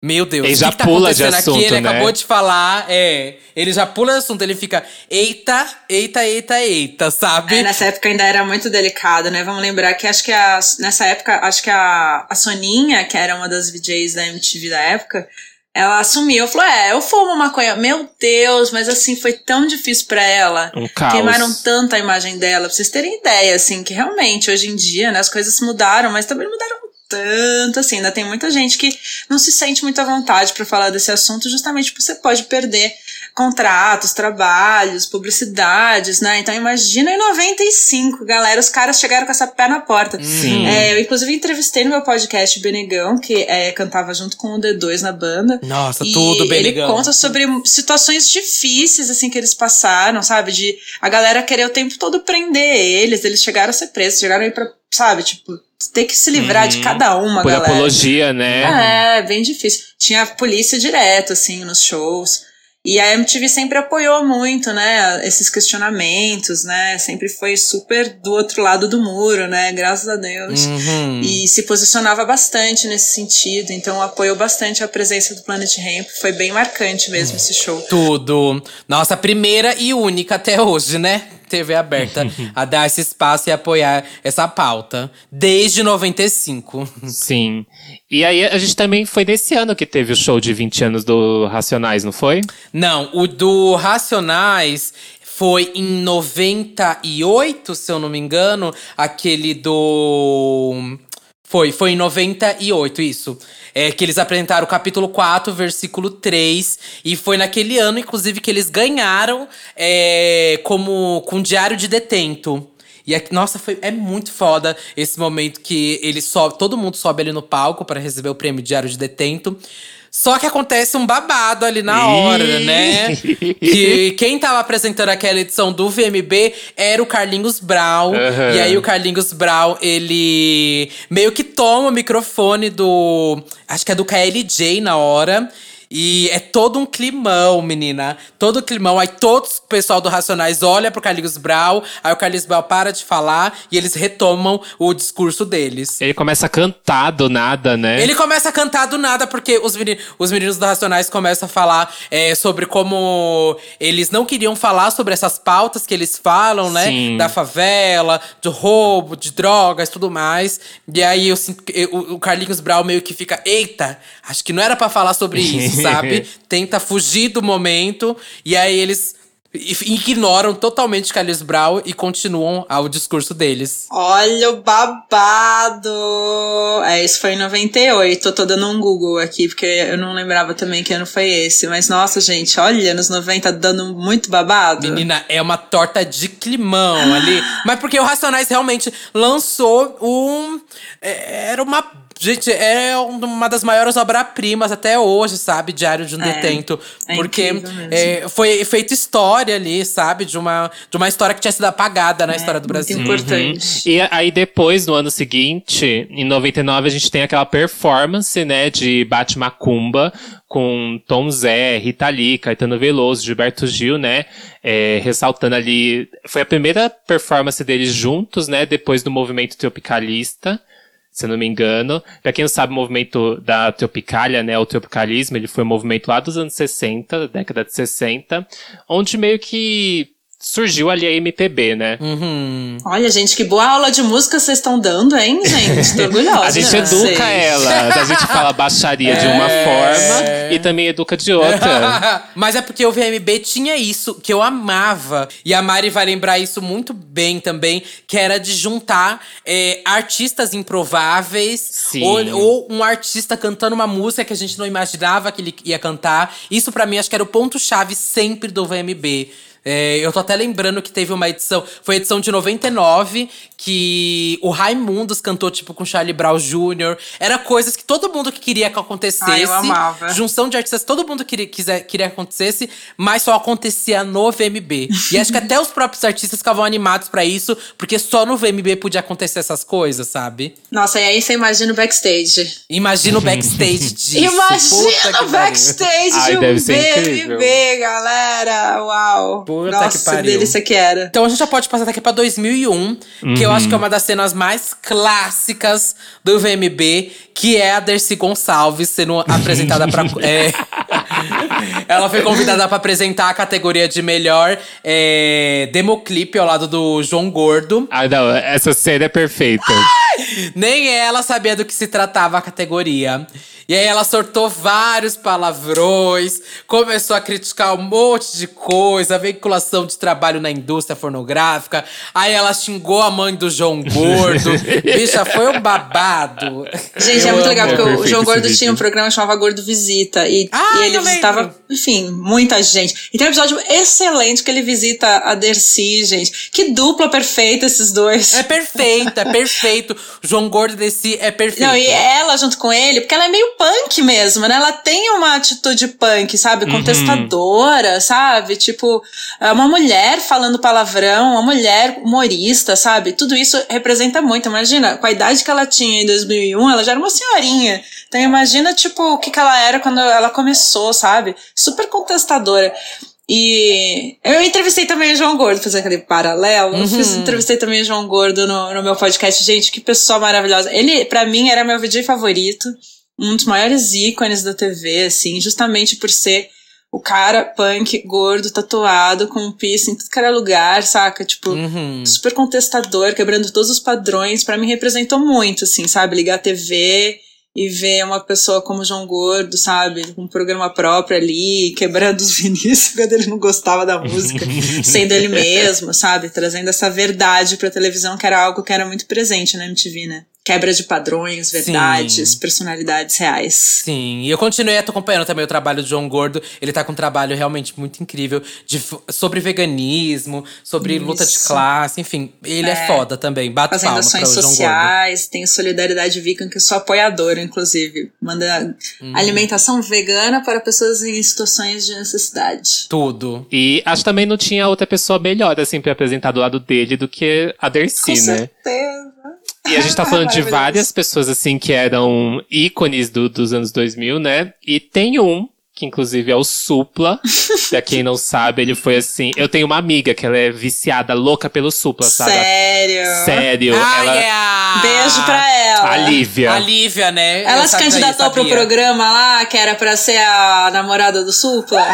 Meu Deus, Ele o já que, que tá pula de acontecendo aqui? assunto, Ele né? acabou de falar, é. Ele já pula de assunto, ele fica, eita, eita, eita, eita, sabe? É, nessa época ainda era muito delicado, né? Vamos lembrar que acho que a, nessa época, acho que a, a Soninha, que era uma das VJs da MTV da época, ela assumiu, falou: É, eu fumo maconha. Meu Deus, mas assim, foi tão difícil pra ela. Um caos. Queimaram tanto a imagem dela, pra vocês terem ideia, assim, que realmente hoje em dia, né, as coisas mudaram, mas também mudaram tanto, assim, ainda tem muita gente que não se sente muito à vontade pra falar desse assunto, justamente porque você pode perder contratos, trabalhos, publicidades, né? Então imagina em 95, galera, os caras chegaram com essa pé na porta. Sim. É, eu inclusive entrevistei no meu podcast o Benegão, que é, cantava junto com o D2 na banda. Nossa, tudo bem ele conta sobre situações difíceis, assim, que eles passaram, sabe? De a galera querer o tempo todo prender eles, eles chegaram a ser presos, chegaram aí pra, sabe, tipo, ter que se livrar de Uhum. cada uma, Por galera. apologia, né? É, bem difícil. Tinha polícia direto, assim, nos shows. E a MTV sempre apoiou muito, né, esses questionamentos, né, sempre foi super do outro lado do muro, né, graças a Deus. Uhum. E se posicionava bastante nesse sentido, então apoiou bastante a presença do Planet Ramp, foi bem marcante mesmo esse show. Tudo. Nossa primeira e única até hoje, né? TV aberta (laughs) a dar esse espaço e apoiar essa pauta. Desde 95. Sim. E aí a gente também foi nesse ano que teve o show de 20 anos do Racionais, não foi? Não, o do Racionais foi em 98, se eu não me engano. Aquele do. Foi, foi em 98, isso. É que eles apresentaram o capítulo 4, versículo 3. E foi naquele ano, inclusive, que eles ganharam é, como com diário de detento. E nossa, foi, é muito foda esse momento que ele sobe, todo mundo sobe ali no palco para receber o prêmio diário de detento. Só que acontece um babado ali na hora, né? (laughs) que quem tava apresentando aquela edição do VMB era o Carlinhos Brown. Aham. E aí o Carlinhos Brown, ele meio que toma o microfone do. Acho que é do KLJ na hora. E é todo um climão, menina. Todo climão. Aí todo o pessoal do Racionais olha pro Carlinhos Brown. Aí o Carlinhos Brown para de falar e eles retomam o discurso deles. Ele começa a cantar do nada, né? Ele começa a cantar do nada, porque os, meni- os meninos do Racionais começam a falar é, sobre como eles não queriam falar sobre essas pautas que eles falam, né? Sim. Da favela, do roubo, de drogas tudo mais. E aí eu que o, Carlinhos Brau meio que fica, eita, acho que não era pra falar sobre (laughs) isso, sabe? (laughs) Tenta fugir do momento. E aí eles ignoram totalmente Carlinhos Brau e continuam ao discurso deles. Olha o babado! É, isso foi em 98. Eu tô dando um Google aqui, porque eu não lembrava também que ano foi esse. Mas nossa, gente, olha, nos 90 dando muito babado. Menina, é uma torta de climão ali. (gasps) Mas porque o Racionais realmente lançou um. é, Era uma. Gente, é uma das maiores obras-primas até hoje, sabe? Diário de um É, Detento. é porque é, foi feita história ali, sabe? De uma, de uma história que tinha sido apagada na história do É, Muito Brasil. importante. E aí depois, no ano seguinte, em 99, a gente tem aquela performance, né, de Bate Macumba com Tom Zé, Rita Lee, Caetano Veloso, Gilberto Gil, né, é, ressaltando ali... Foi a primeira performance deles juntos, né, depois do movimento tropicalista, se não me engano. Pra quem não sabe, o movimento da Tropicália, né, o tropicalismo, ele foi um movimento lá dos anos 60, década de 60, onde meio que surgiu ali a MPB, né? Uhum. Olha, gente, que boa aula de música vocês estão dando, hein, gente? Tô orgulhosa. (laughs) A gente educa ela. A gente fala baixaria de uma É. forma e também educa de outra. (laughs) Mas é porque o VMB tinha isso, que eu amava. E a Mari vai lembrar isso muito bem também, que era de juntar é, artistas improváveis. Ou, ou um artista cantando uma música que a gente não imaginava que ele ia cantar. Isso pra mim, acho que era o ponto-chave sempre do VMB. É, eu tô até lembrando que teve uma edição, foi a edição de 99, que o Raimundos cantou, tipo, com Charlie Brown Jr. Era coisas que todo mundo que queria que acontecesse. Ai, eu amava. Junção de artistas, todo mundo queria, quiser, queria que acontecesse, mas só acontecia no VMB. e acho que até os próprios artistas ficavam animados pra isso, porque só no VMB podia acontecer essas coisas, sabe? Nossa, e aí você imagina o backstage. Imagina o backstage disso. (laughs) Imagina o backstage Ai, de um deve ser BMB, incrível. galera! Uau! Puta Nossa, que pariu. delícia que era. Então a gente já pode passar daqui pra 2001, que eu acho que é uma das cenas mais clássicas do VMB, que é a Dercy Gonçalves sendo (laughs) apresentada pra. é, (laughs) ela foi convidada pra apresentar a categoria de melhor é, democlipe ao lado do João Gordo. Ah, não, essa cena é perfeita. Nem ela sabia do que se tratava a categoria. E aí ela sortou vários palavrões, começou a criticar um monte de coisa, veiculação de trabalho na indústria pornográfica. Aí ela xingou a mãe do João Gordo. (laughs) Bicha, foi um babado. Gente, Eu é muito legal, porque É o João Gordo vídeo. tinha um programa que chamava Gordo Visita. E, Ah, e ele visitava, lembro. enfim, muita gente. E tem um episódio excelente que ele visita a Dercy, gente. Que dupla perfeita esses dois. É perfeito, é perfeito. O João Gordo desse é perfeito. Não, e ela junto com ele, porque ela é meio punk mesmo, né? Ela tem uma atitude punk, sabe? Contestadora, sabe? Tipo, é uma mulher falando palavrão, uma mulher humorista, sabe? Tudo isso representa muito. Imagina, com a idade que ela tinha em 2001, ela já era uma senhorinha. Então imagina, tipo, o que, que ela era quando ela começou, sabe? Super contestadora. E eu entrevistei também o João Gordo, fazer aquele paralelo. Eu fiz, entrevistei também o João Gordo no, no meu podcast. Gente, que pessoa maravilhosa. Ele, pra mim, era meu VJ favorito. Um dos maiores ícones da TV, assim, justamente por ser o cara punk, gordo, tatuado, com um piercing em tudo que era lugar, saca? Tipo, Uhum. super contestador, quebrando todos os padrões. Pra mim representou muito, assim, sabe? Ligar a TV e ver uma pessoa como o João Gordo, sabe? Com um programa próprio ali, quebrando os (laughs) vinis quando ele não gostava da música, (laughs) sendo ele mesmo, sabe? Trazendo essa verdade pra televisão, que era algo que era muito presente na MTV, né? Quebra de padrões, verdades, Sim. personalidades reais. Sim, e eu continuei acompanhando também o trabalho do João Gordo. Ele tá com um trabalho realmente muito incrível de, sobre veganismo, sobre luta de Isso. classe, enfim. Ele é, É. foda também. Bato Fazendo o ações João Gordo. sociais, tem Solidariedade Vegan, que eu sou apoiadora, inclusive. Manda Hum. alimentação vegana para pessoas em situações de necessidade. Tudo. E acho que também não tinha outra pessoa melhor, assim, pra apresentar do lado dele do que a Dercy, Com né? certeza. E a gente tá (laughs) falando de várias pessoas, assim, que eram ícones do- dos anos 2000, né? E tem um, que inclusive é o Supla. (laughs) pra quem não sabe, ele foi assim. Eu tenho uma amiga que ela é viciada, louca pelo Supla, sabe? Sério. Sério. Ah, ela, é a... Beijo pra ela. A Lívia. A Lívia, né? Ela Eu se candidatou pro programa lá, que era pra ser a namorada do Supla.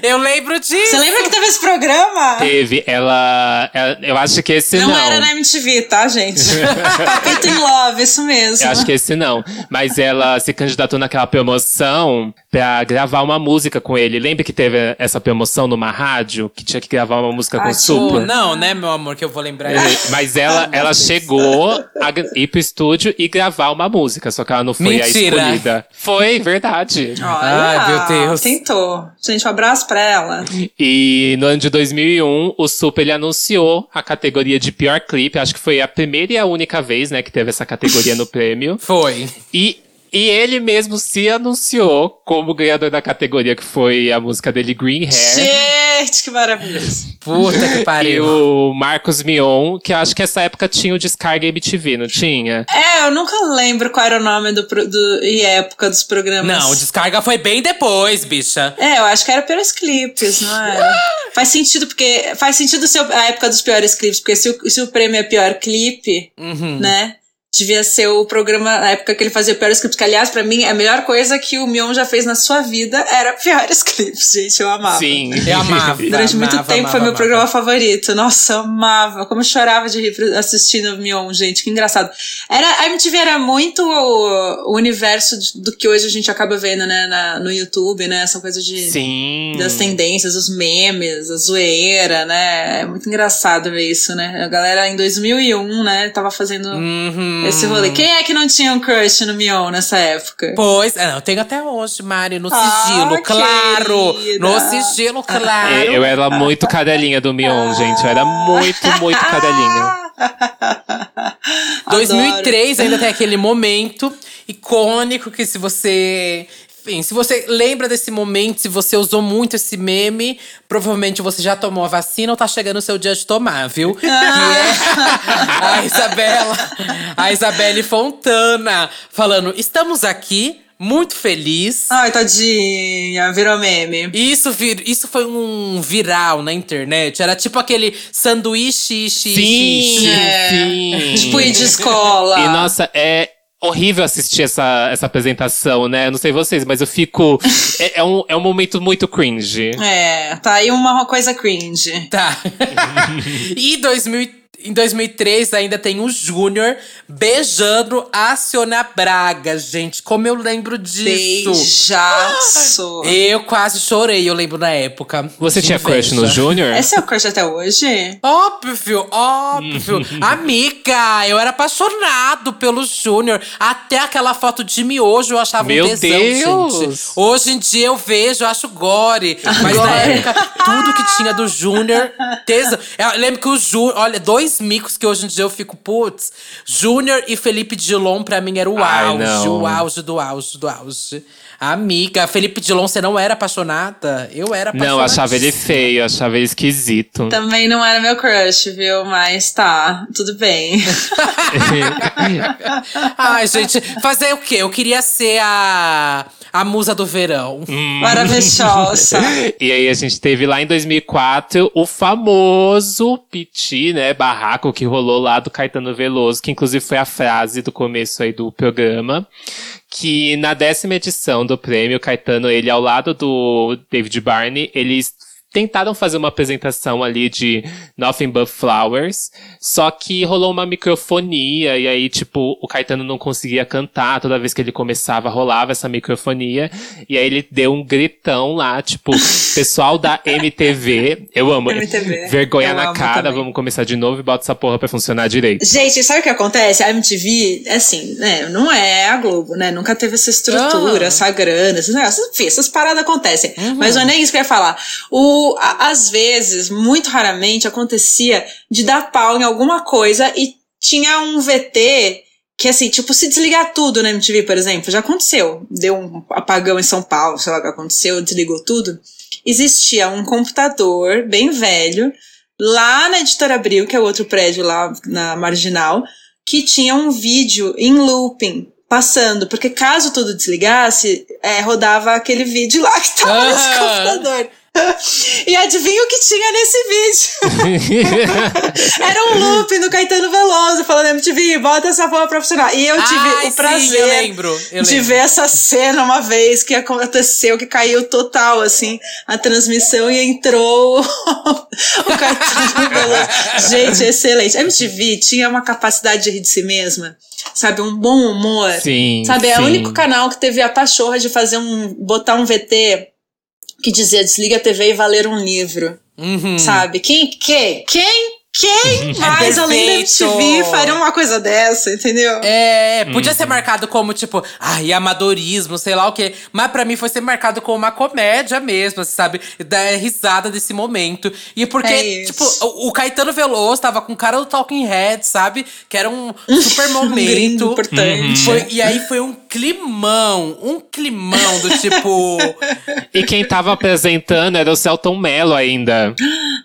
Eu lembro disso. Você lembra que teve esse programa? Teve, ela, ela- Eu acho que esse não. Não, era na MTV, tá, gente? (laughs) Papito in Love, isso mesmo. Eu acho que esse não. Mas ela se candidatou naquela promoção pra gravar uma música com ele. Lembra que teve essa promoção numa rádio? Que tinha que gravar uma música com Ah, o Supla? não, né, meu amor, que eu vou lembrar. É, Mas ela, ela chegou a ir pro estúdio e gravar uma música, só que ela não foi a Mentira. escolhida. Foi, verdade. Olha, Ai, meu Deus. Tentou. Gente, um abraço pra ela. E no ano de 2001, o Super ele anunciou a categoria de pior clipe. Acho que foi a primeira e a única vez, né, que teve essa categoria no prêmio. Foi. E, e ele mesmo se anunciou como ganhador da categoria, que foi a música dele Green Hair. Gente, que maravilhoso. Puta que (laughs) E pariu. o Marcos Mion, que eu acho que essa época tinha o Descarga MTV, não tinha? É, eu nunca lembro qual era o nome do, do e época dos programas. Não, o descarga foi bem depois, bicha. É, eu acho que era pelos clipes, não era? (laughs) faz sentido, porque. Faz sentido ser a época dos piores clipes, porque se o, se o prêmio é pior clipe, Uhum. né? Devia ser o programa, na época que ele fazia Piores Clips, que aliás, pra mim, a melhor coisa que o Mion já fez na sua vida era Piores Clips, gente, eu amava. Sim. Eu amava. (laughs) Durante muito amava, tempo amava, foi meu amava. programa favorito. Nossa, eu amava. Como eu chorava de rir assistindo o Mion, gente, que engraçado. Era, a MTV era muito o, o universo do que hoje a gente acaba vendo, né, na- no YouTube, né? Essa coisa de Sim. das tendências, os memes, a zoeira, né? É muito engraçado ver isso, né? A galera em 2001, né, tava fazendo Uhum. Esse rolê. Quem é que não tinha um crush no Mion nessa época? Pois, é, não, eu tenho até hoje, Mari, no Ah, sigilo, claro. querida. No sigilo, claro. É, Eu era muito cadelinha do Mion, gente. Eu era muito, muito cadelinha. (laughs) 2003 ainda tem aquele momento icônico que se você. Enfim, se você lembra desse momento, se você usou muito esse meme, provavelmente você já tomou a vacina ou tá chegando o seu dia de tomar, viu? (laughs) que é a Isabela, a Isabelle Fontana, falando: estamos aqui, muito feliz. Ai, tadinha, virou meme. Isso, vir, isso foi um viral na internet. Era tipo aquele sanduíche xixi. Sim, É. sim. Tipo, ir de escola. E nossa, é horrível assistir essa, essa apresentação, né? Eu Não sei vocês, mas eu fico. (laughs) é, é um, é um momento muito cringe. É, tá aí uma coisa cringe. Tá. (laughs) e 2000, em 2003 ainda tem o Júnior beijando a Ciona Braga, gente. Como eu lembro disso. Beijaço. Eu quase chorei, eu lembro na época. Você tinha crush no. Júnior? Esse é o crush até hoje? Óbvio, óbvio. (laughs) Amiga, eu era apaixonado pelo Júnior. Até aquela foto de miojo eu achava Meu um tesão, Deus! gente. Hoje em dia eu vejo, eu acho gore. Mas na época, tudo que tinha do Júnior, tesão. Eu lembro que o Júnior, olha, dois micos que hoje em dia eu fico, putz. Júnior e Felipe Dilon pra mim era o Ai, auge, não. o auge do auge do auge. Amiga, Felipe Dilon, você não era apaixonada? Eu era apaixonada. Não, eu achava ele feio, achava ele esquisito. Também não era meu crush, viu? Mas tá, tudo bem. (laughs) Ai, gente, fazer o quê? Eu queria ser a, a musa do verão. Maravilhosa. (laughs) e aí a gente teve lá em 2004 o famoso piti, né, barraco que rolou lá do Caetano Veloso, que inclusive foi a frase do começo aí do programa. Que na décima edição do prêmio, Caetano, ele ao lado do David Barney, eles tentaram fazer uma apresentação ali de Nothing But Flowers, só que rolou uma microfonia, e aí, tipo, o Caetano não conseguia cantar, toda vez que ele começava, rolava essa microfonia, e aí ele deu um gritão lá, tipo, pessoal da MTV, eu amo, MTV, vergonha eu na cara, também. vamos começar de novo e bota essa porra pra funcionar direito. Gente, sabe o que acontece? A MTV, assim, né, não é a Globo, né? Nunca teve essa estrutura, Ah. essa grana, esses negócios. Enfim, essas paradas acontecem. Uhum. Mas não é nem isso que eu ia falar. O, às vezes, muito raramente, acontecia de dar pau em alguma coisa e tinha um VT que, assim, tipo, se desligar tudo na MTV, por exemplo, já aconteceu. Deu um apagão em São Paulo, sei lá o que aconteceu, desligou tudo. Existia um computador bem velho lá na Editora Abril, que é o outro prédio lá na Marginal, que tinha um vídeo em looping passando, porque caso tudo desligasse, é, rodava aquele vídeo lá que tava nesse Ah. computador. E adivinha o que tinha nesse vídeo? (laughs) Era um loop do Caetano Veloso falando MTV, bota essa porra profissional. E eu tive Ai, o sim, prazer eu lembro, eu de lembro. ver essa cena uma vez que aconteceu, que caiu total, assim, a transmissão e entrou (laughs) o Caetano (laughs) Veloso. Gente, excelente. A MTV tinha uma capacidade de rir de si mesma, sabe? Um bom humor. Sim, Sabe, é sim. o único canal que teve a pachorra de fazer um. botar um VT que dizia desliga a TV e valer um livro. Uhum. Sabe? Quem, quem, quem, quem mais além da. MTV faria uma coisa dessa, entendeu? É, podia ser marcado como, tipo, ai, amadorismo, sei lá o quê. Mas pra mim foi ser marcado como uma comédia mesmo, assim, sabe? Dar risada desse momento. E porque, É tipo, o, o Caetano Veloso tava com o cara do Talking Head, sabe? Que era um (laughs) super Um momento. importante. Foi- e aí foi um climão, um climão do tipo. (laughs) E quem tava apresentando era o Celton Mello ainda.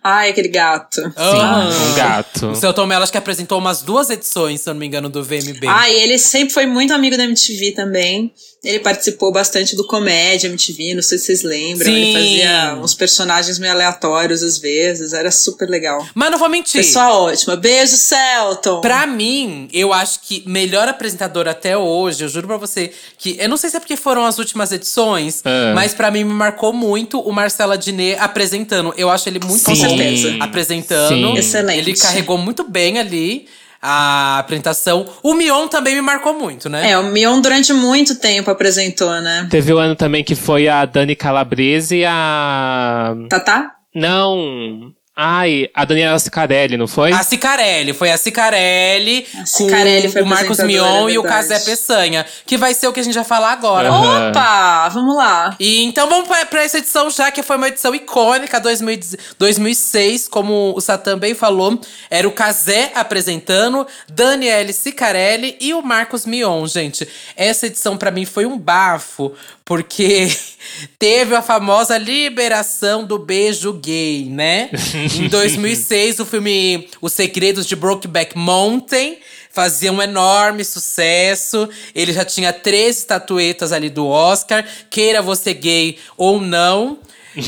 Ai, aquele gato. Sim, Ah. um gato. O seu Tom Mello acho que apresentou umas duas edições, se eu não me engano, do VMB. Ah, e ele sempre foi muito amigo da MTV também. Ele participou bastante do Comédia MTV, não sei se vocês lembram. Sim. Ele fazia uns personagens meio aleatórios às vezes, era super legal. Mas não vou mentir. Pessoa ótima. Beijo, Celton. Pra mim, eu acho que melhor apresentador até hoje, eu juro pra você que. Eu não sei se é porque foram as últimas edições, Ah. mas pra mim me marcou muito o Marcela Diné apresentando. Eu acho ele muito Com bom certeza. apresentando. Sim. Excelente. Ele carregou muito bem ali a apresentação. O Mion também me marcou muito, né? É, o Mion durante muito tempo apresentou, né? Teve o ano também que foi a Dani Calabrese e a. Tatá? Não. Ai, a Daniela Sicarelli, não foi? A Cicarelli, foi a Cicarelli, A Cicarelli com foi o Marcos apresentadora, Mion é e o. Casé Peçanha, que vai ser o que a gente vai falar agora. Aham. Opa, vamos lá. E então vamos pra, pra essa edição já, que foi uma edição icônica, 2000 2006, como o Satã bem falou. Era o Casé apresentando, Daniele Sicarelli e o Marcos Mion, gente. Essa edição pra mim foi um bafo, porque (laughs) teve a famosa liberação do beijo gay, né? em (laughs) 2006, o filme Os Segredos de Brokeback Mountain fazia um enorme sucesso. Ele já tinha três estatuetas ali do Oscar, queira você gay ou não.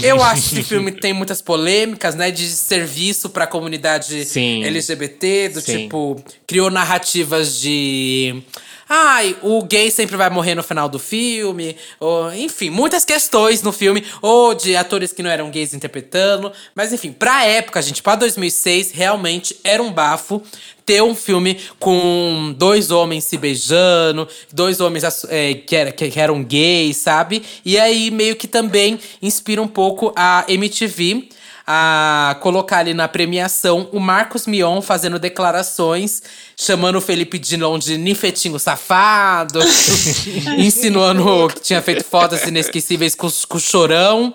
Eu (laughs) acho que esse filme tem muitas polêmicas, né? De serviço pra comunidade Sim. LGBT, do Sim. tipo, criou narrativas de. Ai, o gay sempre vai morrer no final do filme. Ou, enfim, muitas questões no filme. Ou de atores que não eram gays interpretando. Mas enfim, pra época, gente, pra 2006, realmente era um bafo ter um filme com dois homens se beijando, dois homens é, que, era, que eram gays, sabe? E aí meio que também inspira um pouco a MTV a colocar ali na premiação o Marcos Mion fazendo declarações, chamando o Felipe Dilon de ninfetinho safado, (laughs) (laughs) insinuando que tinha feito fotos inesquecíveis com, com o chorão.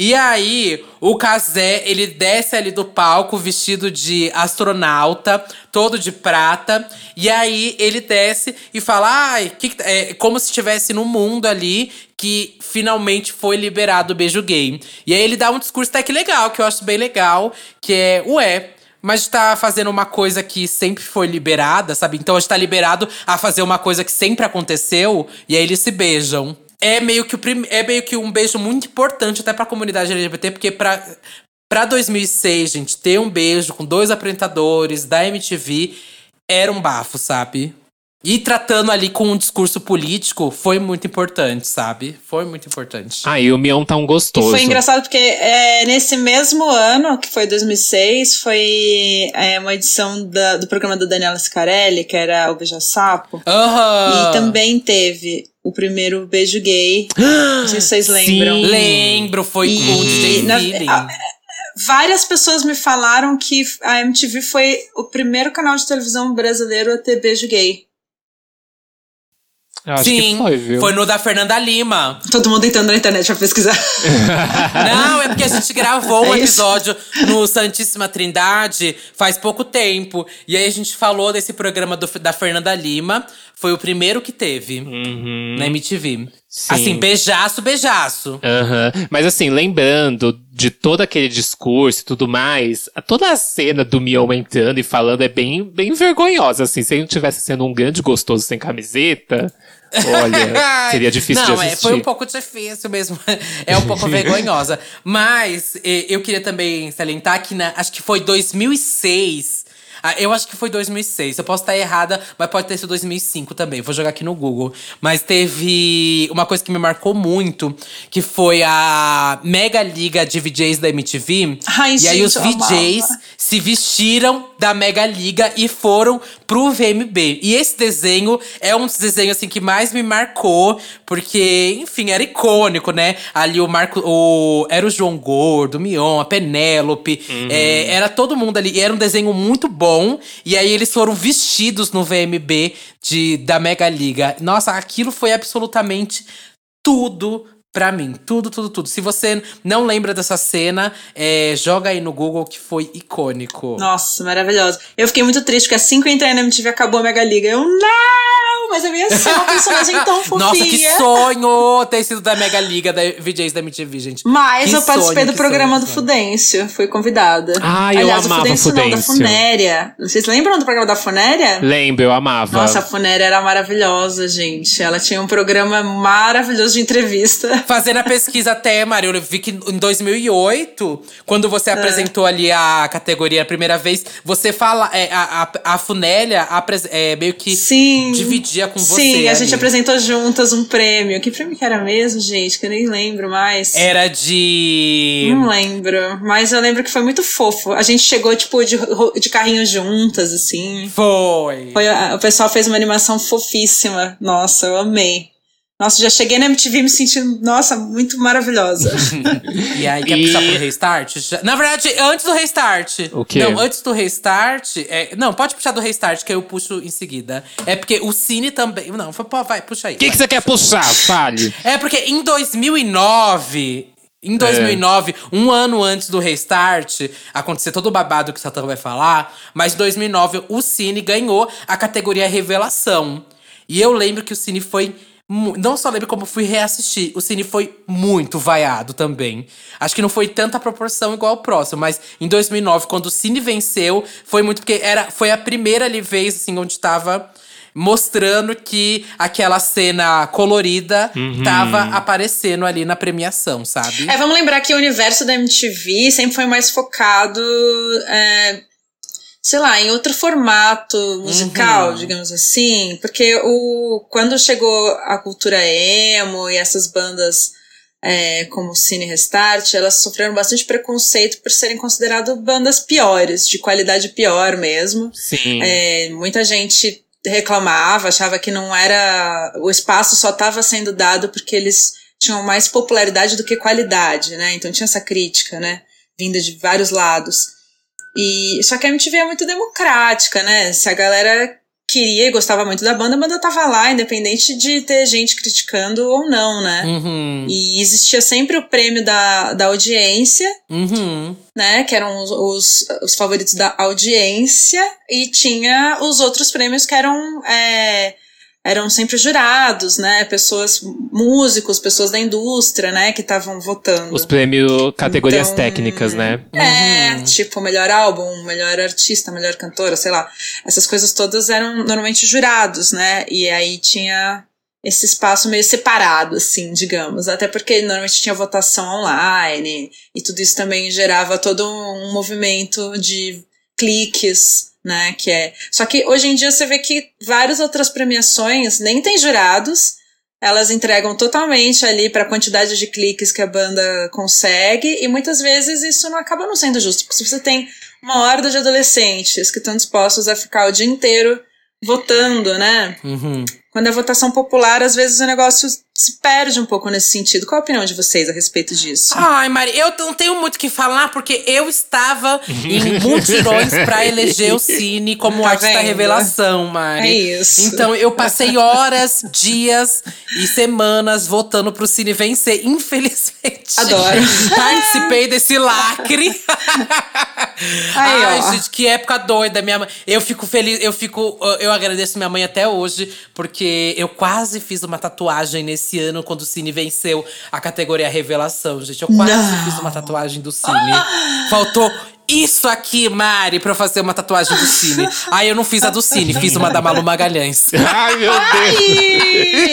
E aí, o Kazé, ele desce ali do palco vestido de astronauta, todo de prata. E aí, ele desce e fala, ai, que, que- é como se estivesse no mundo ali que finalmente foi liberado o beijo gay. E aí, ele dá um discurso até que legal, que eu acho bem legal, que é, ué, mas tá fazendo uma coisa que sempre foi liberada, sabe? Então a gente tá liberado a fazer uma coisa que sempre aconteceu e aí eles se beijam. É meio que, o prim... é meio que um beijo muito importante até pra comunidade LGBT, porque pra, pra 2006, gente, ter um beijo com dois apresentadores da MTV era um bafo, sabe? E tratando ali com um discurso político foi muito importante, sabe? Foi muito importante. Ah, e o Mion tá um E gostoso. foi engraçado porque é, nesse mesmo ano, que foi 2006, foi é, uma edição da- do programa da Daniela Scarelli, que era o Beija Sapo. Aham! E também teve o primeiro beijo gay. Não sei se vocês (gasps) lembram. Sim. Lembro, foi com o DJ na- Várias pessoas me falaram que a MTV foi o primeiro canal de televisão brasileiro a ter beijo gay. Acho Sim, que foi, viu? no da Fernanda Lima. Todo mundo entrando na internet pra pesquisar. (laughs) Não, é porque a gente gravou um É isso. episódio no Santíssima Trindade faz pouco tempo. E aí a gente falou desse programa do- da Fernanda Lima. Foi o primeiro que teve Uhum. na MTV. Sim. Assim, beijaço, beijaço. Aham. Mas assim, lembrando de todo aquele discurso e tudo mais, toda a cena do Mion entrando e falando é bem, bem vergonhosa, assim. Se ele não tivesse sendo um grande gostoso sem camiseta, olha, (laughs) seria difícil Não, de é, assistir. foi um pouco difícil mesmo. (laughs) É um pouco (laughs) vergonhosa. Mas eh, eu queria também salientar que na, acho que foi 2006. Ah, eu acho que foi 2006. Eu posso estar errada, mas pode ter sido 2005 também. Vou jogar aqui no Google. Mas teve uma coisa que me marcou muito, que foi a Mega Liga de VJs da MTV. Ai, e aí gente, os eu VJs amava. se vestiram da Mega Liga e foram pro VMB. E esse desenho é um dos desenhos assim que mais me marcou, porque, enfim, era icônico, né? Ali o Marco, o era o João Gordo, o Mion, a Penélope, é, era todo mundo ali. E era um desenho muito bom. E aí eles foram vestidos no VMB de da Mega Liga. Nossa, aquilo foi absolutamente tudo pra mim. Tudo, tudo, tudo. Se você não lembra dessa cena, é, joga aí no Google que foi icônico. Nossa, maravilhosa. Eu fiquei muito triste, porque assim que eu entrei na MTV acabou a Mega Liga. Eu, não! mas eu ia ser uma personagem tão fofinha. (laughs) Nossa, que sonho ter sido da Mega Liga da VJs da MTV, gente. Mas Que eu participei sonho, do programa sonho, do. Fudêncio, fui convidada. Ai, eu Aliás, amava o Fudêncio, não, da Fudêncio. Funéria. Vocês lembram do programa da Funéria? Lembro, eu amava. Nossa, a Funéria era maravilhosa, gente. Ela tinha um programa maravilhoso de entrevista. Fazendo a pesquisa até, Maria, eu vi que em 2008, quando É. você apresentou ali a categoria a primeira vez, você fala. é, a, a, a Funélia apres- é, meio que Sim. dividia com você. Sim, a gente ali. apresentou juntas um prêmio. Que prêmio que era mesmo, gente? Que eu nem lembro mais. Era de. Não lembro, mas eu lembro que foi muito fofo. A gente chegou, tipo, de, de carrinho juntas, assim. Foi. Foi, o pessoal fez uma animação fofíssima. Nossa, eu amei. Nossa, já cheguei na MTV me sentindo, nossa, muito maravilhosa. (laughs) E aí, quer E- puxar pro restart? Já- Na verdade, antes do restart. O quê? Não, antes do restart. é- não, pode puxar do restart, que eu puxo em seguida. É porque o Cine também. Não, foi- pô, vai, puxa aí. O que, que você quer puxar? Fale. É porque em 2009. Em 2009, um ano antes do restart, aconteceu todo o babado que o Satã vai falar, mas em 2009 o Cine ganhou a categoria Revelação. E eu lembro que o Cine foi. Não só lembro como fui reassistir, o Cine foi muito vaiado também. Acho que não foi tanta proporção igual ao próximo, mas em 2009, quando o Cine venceu, foi muito porque era, foi a primeira ali vez assim, onde tava mostrando que aquela cena colorida tava aparecendo ali na premiação, sabe? é, vamos lembrar que o universo da MTV sempre foi mais focado, é, sei lá, em outro formato musical, Uhum. digamos assim. Porque o, quando chegou a cultura emo e essas bandas é, como Cine Restart, elas sofreram bastante preconceito por serem consideradas bandas piores, de qualidade pior mesmo. Sim. É, muita gente reclamava, achava que não era. O espaço só estava sendo dado porque eles tinham mais popularidade do que qualidade, né? Então tinha essa crítica, né? Vinda de vários lados. E só que a MTV é muito democrática, né? Se a galera queria e gostava muito da banda, a banda tava lá, independente de ter gente criticando ou não, né? Uhum. E existia sempre o prêmio da, da audiência, Uhum. né? Que eram os, os, os favoritos da audiência, e tinha os outros prêmios que eram. é, eram sempre jurados, né? Pessoas, músicos, pessoas da indústria, né? Que estavam votando. Os prêmios categorias Então, técnicas, né? É, Uhum. tipo, melhor álbum, melhor artista, melhor cantora, sei lá. Essas coisas todas eram normalmente jurados, né? E aí tinha esse espaço meio separado, assim, digamos. Até porque normalmente tinha votação online e tudo isso também gerava todo um movimento de cliques, né? Que é. Só que hoje em dia você vê que várias outras premiações nem tem jurados. Elas entregam totalmente ali para a quantidade de cliques que a banda consegue, e muitas vezes isso não acaba não sendo justo, porque se você tem uma horda de adolescentes que estão dispostos a ficar o dia inteiro votando, né? Uhum. Quando é votação popular, às vezes o negócio se perde um pouco nesse sentido. Qual a opinião de vocês a respeito disso? Ai, Mari, eu não tenho muito o que falar, porque eu estava em (laughs) mutirões pra eleger o Cine como Tá artista vendo? revelação, Mari. É isso. Então eu passei horas, dias e semanas votando pro Cine vencer, infelizmente. Adoro. (laughs) Participei desse lacre. (laughs) Aí, Ai, ó. gente, que época doida. Minha mãe. Eu fico feliz, eu fico. Eu agradeço minha mãe até hoje, porque eu quase fiz uma tatuagem nesse ano quando o Cine venceu a categoria Revelação, gente. Eu quase Não. fiz uma tatuagem do Cine. Faltou isso aqui, Mari, pra eu fazer uma tatuagem do Cine. Aí eu não fiz a do Cine, fiz uma da Malu Magalhães. (laughs) Ai, meu Deus. Ai,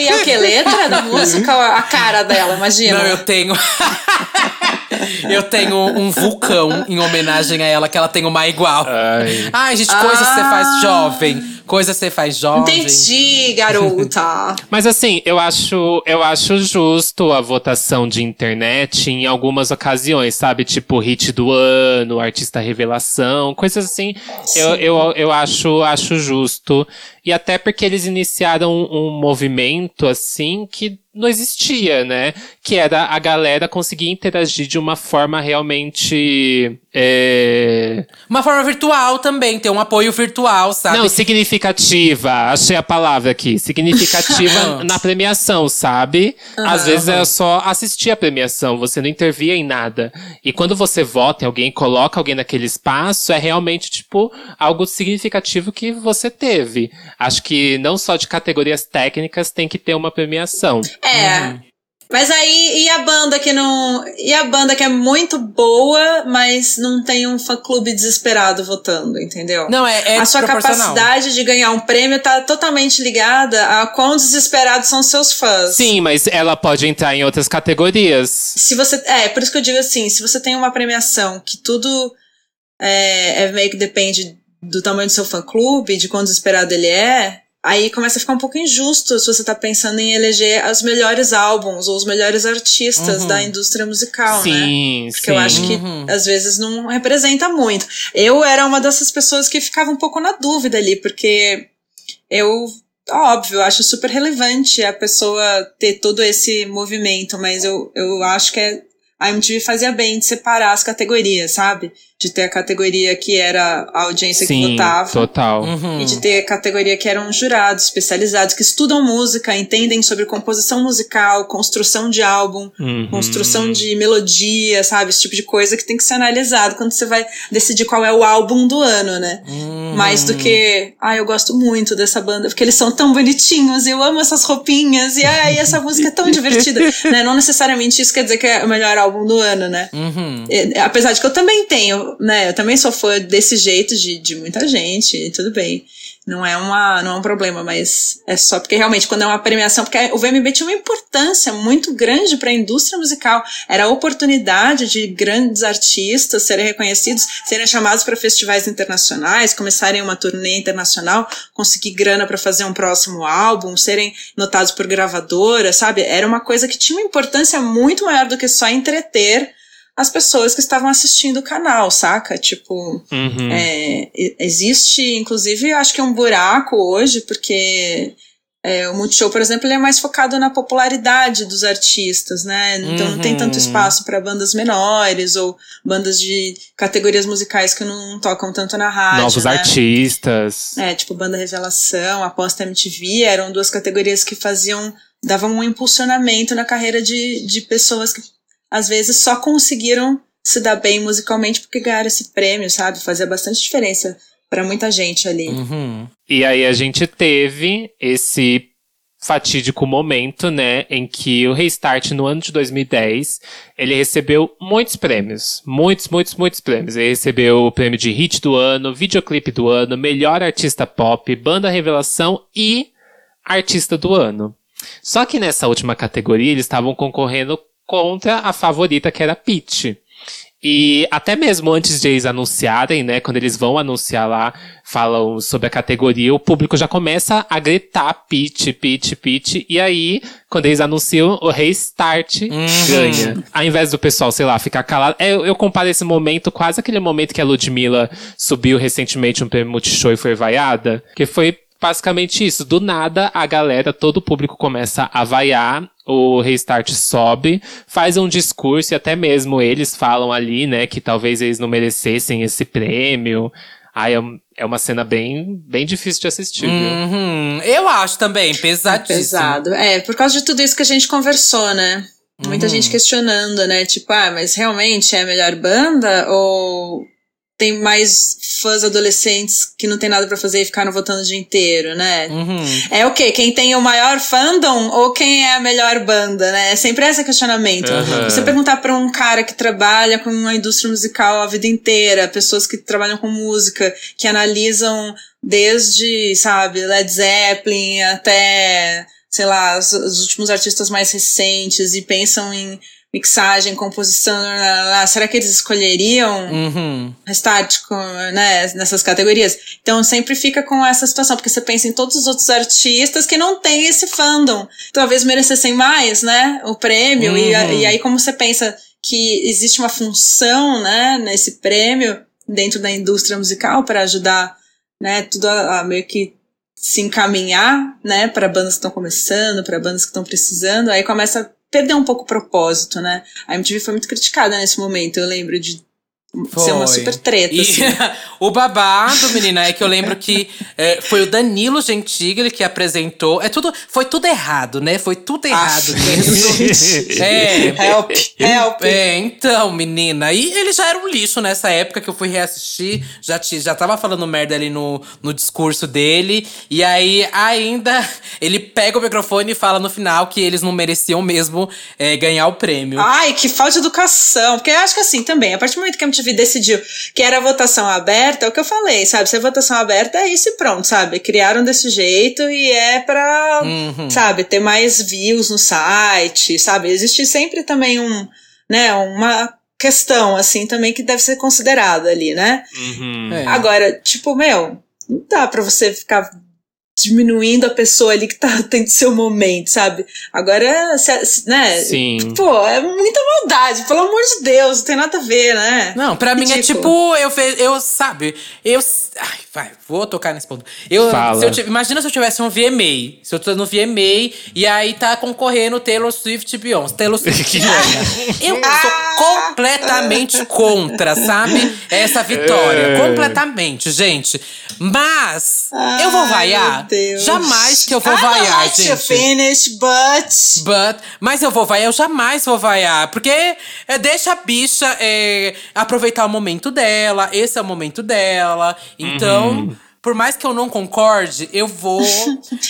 e é o que? Letra da música a cara dela? Imagina. Não, eu tenho. (laughs) eu tenho um vulcão em homenagem a ela, que ela tem uma igual. Ai. Ai, gente, coisa que você Ah. faz jovem. Coisa você faz jovem. Entendi, garota. (laughs) Mas assim, eu acho, eu acho justo a votação de internet em algumas ocasiões, sabe? Tipo, hit do ano, artista revelação, coisas assim. Eu, Sim. eu, eu acho, acho justo. E até porque eles iniciaram um, um movimento assim que não existia, né? Que era a galera conseguir interagir de uma forma realmente. é, Uma forma virtual também, ter um apoio virtual, sabe? Não, significativa significativa. Achei a palavra aqui. Significativa (laughs) na premiação, sabe? Às vezes era só assistir a premiação, você não intervia em nada. E quando você vota em alguém, coloca alguém naquele espaço, é realmente, tipo, algo significativo que você teve. Acho que não só de categorias técnicas tem que ter uma premiação. É. Mas aí, e a banda que não. E a banda que é muito boa, mas não tem um fã-clube desesperado votando, entendeu? Não, é, é a sua capacidade de ganhar um prêmio tá totalmente ligada a quão desesperados são seus fãs. Sim, mas ela pode entrar em outras categorias. Se você. É, por isso que eu digo assim: se você tem uma premiação que tudo é, é meio que depende do tamanho do seu fã-clube, de quão desesperado ele é, aí começa a ficar um pouco injusto se você tá pensando em eleger os melhores álbuns ou os melhores artistas Uhum. da indústria musical, né? sim, Porque sim. eu acho que Uhum. às vezes não representa muito. Eu era uma dessas pessoas que ficava um pouco na dúvida ali, porque eu, óbvio, acho super relevante a pessoa ter todo esse movimento, mas eu, eu acho que é, a MTV fazia bem de separar as categorias, sabe? De ter a categoria que era a audiência que Sim, votava. total. Uhum. E de ter categoria que eram jurados especializados que estudam música, entendem sobre composição musical, construção de álbum, Uhum. construção de melodia, sabe? Esse tipo de coisa que tem que ser analisado quando você vai decidir qual é o álbum do ano, né? Uhum. Mais do que, ah, eu gosto muito dessa banda, porque eles são tão bonitinhos, eu amo essas roupinhas, e ai, essa música é tão divertida. (laughs) né? Não necessariamente isso quer dizer que é o melhor álbum do ano, né? Uhum. É, apesar de que eu também tenho, né? Eu também sou fã desse jeito de, de muita gente, tudo bem. Não é, uma, não é um problema, mas é só porque realmente quando é uma premiação, porque o VMB tinha uma importância muito grande para a indústria musical. Era a oportunidade de grandes artistas serem reconhecidos, serem chamados para festivais internacionais, começarem uma turnê internacional, conseguir grana para fazer um próximo álbum, serem notados por gravadora, sabe? Era uma coisa que tinha uma importância muito maior do que só entreter as pessoas que estavam assistindo o canal, saca? Tipo, Uhum. é, existe, inclusive, acho que um buraco hoje, porque é, o Multishow, por exemplo, ele é mais focado na popularidade dos artistas, né? Então não tem Uhum. tanto espaço para bandas menores ou bandas de categorias musicais que não tocam tanto na rádio. Novos né? artistas. É, tipo Banda Revelação, Aposta MTV, eram duas categorias que faziam, davam um impulsionamento na carreira de, de pessoas que às vezes só conseguiram se dar bem musicalmente porque ganharam esse prêmio, sabe? Fazia bastante diferença pra muita gente ali. Uhum. E aí a gente teve esse fatídico momento, né, em que o Restart no ano de 2010, ele recebeu muitos prêmios, muitos, muitos, muitos prêmios. Ele recebeu o prêmio de hit do ano, videoclipe do ano, melhor artista pop, banda revelação e artista do ano. Só que nessa última categoria eles estavam concorrendo contra a favorita que era Peach. E até mesmo antes de eles anunciarem, né, quando eles vão anunciar lá, falam sobre a categoria, o público já começa a gritar pitch, pitch, pitch, e aí, quando eles anunciam, o restart ganha. Ao invés do pessoal, sei lá, ficar calado. É, eu, eu comparo esse momento quase aquele momento que a Ludmilla subiu recentemente um prêmio Multishow e foi vaiada, que foi basicamente isso. Do nada, a galera, todo o público começa a vaiar, o Restart sobe, faz um discurso e até mesmo eles falam ali, né, que talvez eles não merecessem esse prêmio. Ai, é, um- é uma cena bem, bem difícil de assistir, viu? Uhum. Eu acho também, pesadíssimo. Pesado. É, por causa de tudo isso que a gente conversou, né? Muita Uhum. gente questionando, né? Tipo, ah, mas realmente é a melhor banda? Ou tem mais fãs adolescentes que não tem nada pra fazer e ficaram votando o dia inteiro, né? Uhum. É o quê? Quem tem o maior fandom ou quem é a melhor banda, né? É sempre esse questionamento. Aham. Você perguntar pra um cara que trabalha com a indústria musical a vida inteira, pessoas que trabalham com música, que analisam desde, sabe, Led Zeppelin até, sei lá, os, os últimos artistas mais recentes e pensam em mixagem, composição, lá, lá, lá. será que eles escolheriam Uhum. restart né, nessas categorias. Então sempre fica com essa situação, porque você pensa em todos os outros artistas que não têm esse fandom. Talvez merecessem mais, né? O prêmio. E, Uhum. e aí, como você pensa que existe uma função, né, nesse prêmio dentro da indústria musical para ajudar, né, tudo a, a meio que se encaminhar, né, para bandas que estão começando, para bandas que estão precisando, aí começa a perder um pouco o propósito, né? A MTV foi muito criticada nesse momento, eu lembro de ser uma Foi. super treta, E assim. (laughs) o babado, menina, é que eu lembro que é, foi o Danilo Gentili que apresentou. É tudo, foi tudo errado, né? Foi tudo errado (laughs) mesmo. é, Help, help. é, então, menina. E ele já era um lixo nessa época que eu fui reassistir. Já, ti- já tava falando merda ali no, no discurso dele. E aí, ainda, (laughs) ele pega o microfone e fala no final que eles não mereciam mesmo é, ganhar o prêmio. Ai, que falta de educação. Porque eu acho que assim também, a partir do momento que a MTV decidiu que era votação aberta, é o que eu falei, sabe? Se é votação aberta, é isso e pronto, sabe? Criaram desse jeito e é pra, Uhum. sabe, ter mais views no site, sabe? Existe sempre também um, né, uma questão, assim, também que deve ser considerada ali, né? Uhum. É. Agora, tipo, meu, não dá pra você ficar diminuindo a pessoa ali que tá (laughs) tendo seu momento, sabe? Agora, né? Sim. Pô, é muita maldade, pelo amor de Deus, não tem nada a ver, né? Não, pra mim é tipo, eu, ve- eu sabe, eu. Ai, vai, vou tocar nesse ponto. Eu, Fala. se eu imagina se eu tivesse um VMA. Se eu tô no VMA e aí tá concorrendo Taylor Swift e Beyoncé. Taylor (laughs) Swift. e eu sou completamente contra, sabe? Essa vitória. É. Completamente, gente. Mas, eu vou Ai, vaiar? Meu Deus. Jamais que eu vou I vaiar, like gente. finish, but... But, mas eu vou vaiar, eu jamais vou vaiar. Porque é, deixa a bicha é, aproveitar o momento dela. Esse é o momento dela. Então, Uhum. Por mais que eu não concorde, eu vou.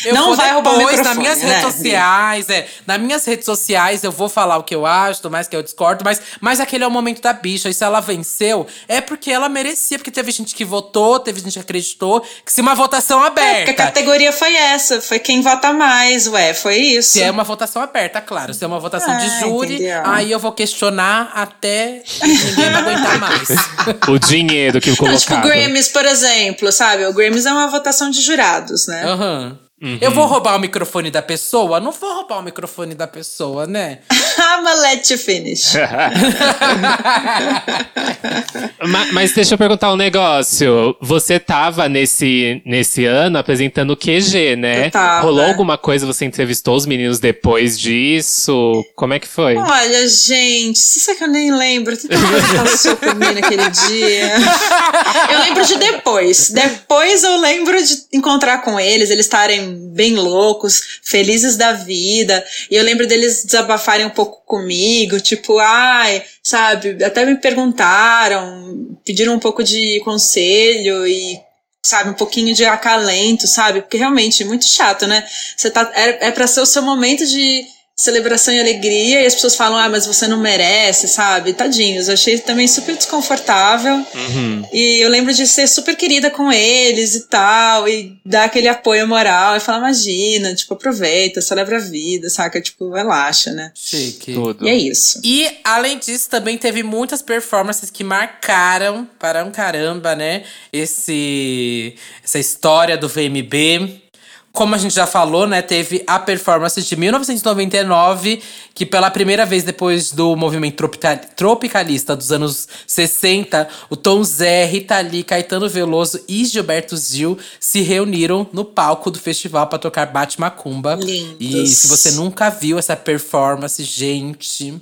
Eu Não vou vai depois nas minhas né, redes sociais. É, nas minhas redes sociais eu vou falar o que eu acho, por mais que eu discordo. Mas, mas aquele é o momento da bicha. E se ela venceu, é porque ela merecia. Porque teve gente que votou, teve gente que acreditou. Que se uma votação É, porque a aberta. categoria foi essa, foi quem vota mais, ué, foi isso. Se é uma votação aberta, claro. Se é uma votação Ah, de júri, entendeu. aí eu vou questionar até ninguém vai aguentar mais. (laughs) O dinheiro que colocado. tipo, Grammys, por exemplo, sabe? O Grammys é uma votação de jurados, né? Aham. Eu vou roubar o microfone da pessoa? Não vou roubar o microfone da pessoa, né? (laughs) I'ma let you finish. (laughs) Ma- Mas, deixa eu perguntar um negócio. Você tava nesse, nesse ano apresentando o QG, né? Rolou alguma coisa? Você entrevistou os meninos depois disso? Como é que foi? Olha, gente, isso é que eu nem lembro. Tanta coisa que passou por mim naquele dia. Eu lembro de depois. Depois eu lembro de encontrar com eles, eles estarem bem loucos, felizes da vida. E eu lembro deles desabafarem um pouco comigo, tipo, ai, sabe, até me perguntaram, pediram um pouco de conselho e sabe, um pouquinho de acalento, sabe? Porque realmente é muito chato, né? Você tá é, é para ser o seu momento de celebração e alegria e as pessoas falam: "Ah, mas você não merece", sabe? Tadinhos, eu achei também super desconfortável. Uhum. E eu lembro de ser super querida com eles e tal, e dar aquele apoio moral e falar: "Imagina, tipo, aproveita, celebra a vida", saca? Tipo, relaxa, né? Chique. Tudo. E é isso. E, além disso, também teve muitas performances que marcaram para um caramba, né? Esse, essa história do VMB. Como a gente já falou, né? Teve a performance de 1999, que pela primeira vez depois do movimento tropica- tropicalista dos anos 60, o Tom Zé, Rita Lee, Caetano Veloso e Gilberto Gil se reuniram no palco do festival para tocar Bate Macumba. Lindos. E se você nunca viu essa performance, gente.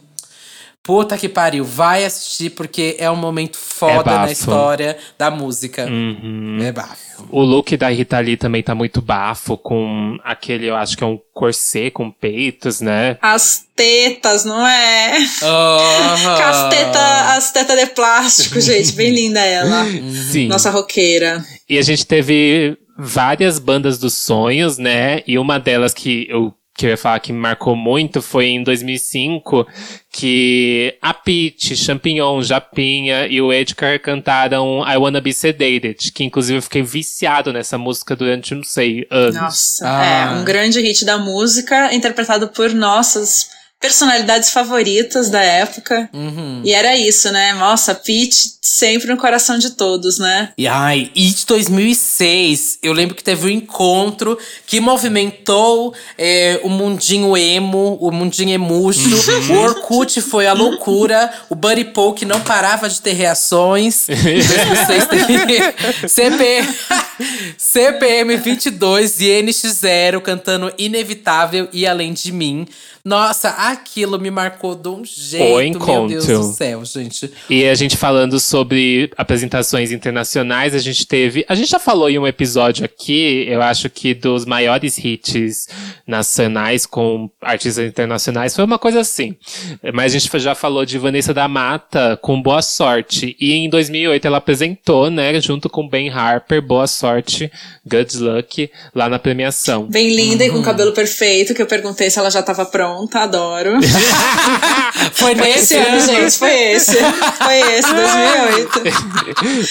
Puta que pariu, vai assistir porque é um momento foda É na história da música. Uhum. É bafo. O look da Rita Lee também tá muito bafo, com aquele, eu acho que é um corset com peitos, né? As tetas, não é? Com as tetas as teta de plástico, gente. Bem (laughs) linda ela. Sim. Nossa roqueira. E a gente teve várias bandas dos sonhos, né? E uma delas que eu, que eu ia falar que me marcou muito foi em 2005, que a Pete, Champignon, Japinha e o Edgar cantaram I Wanna Be Sedated, que inclusive eu fiquei viciado nessa música durante, não sei, anos. Nossa, Ah. é um grande hit da música, interpretado por nossas personalidades favoritas da época. Uhum. E era isso, né? Nossa, Pete sempre no coração de todos, né? E ai, e de 2006, eu lembro que teve um encontro que movimentou é, o mundinho emo, o mundinho emuxo. O Orkut foi a loucura. O Buddy Poke não parava de ter reações. (laughs) Em 2006 teve CP. CPM 22 e NX0 cantando Inevitável e Além de Mim. Nossa, aquilo me marcou de um jeito, meu Deus encontro. do céu, gente. E a gente falando sobre apresentações internacionais, a gente teve. A gente já falou em um episódio aqui, eu acho que dos maiores hits nacionais com artistas internacionais. Foi uma coisa assim. Mas a gente já falou de Vanessa da Mata com Boa Sorte. E em 2008 ela apresentou, né, junto com Ben Harper, Boa Sorte, Good Luck, lá na premiação. Bem linda e Uhum. com cabelo perfeito, que eu perguntei se ela já tava pronta, adoro. (laughs) Foi Foi nesse esse ano, gente, foi esse. Foi esse, 2008.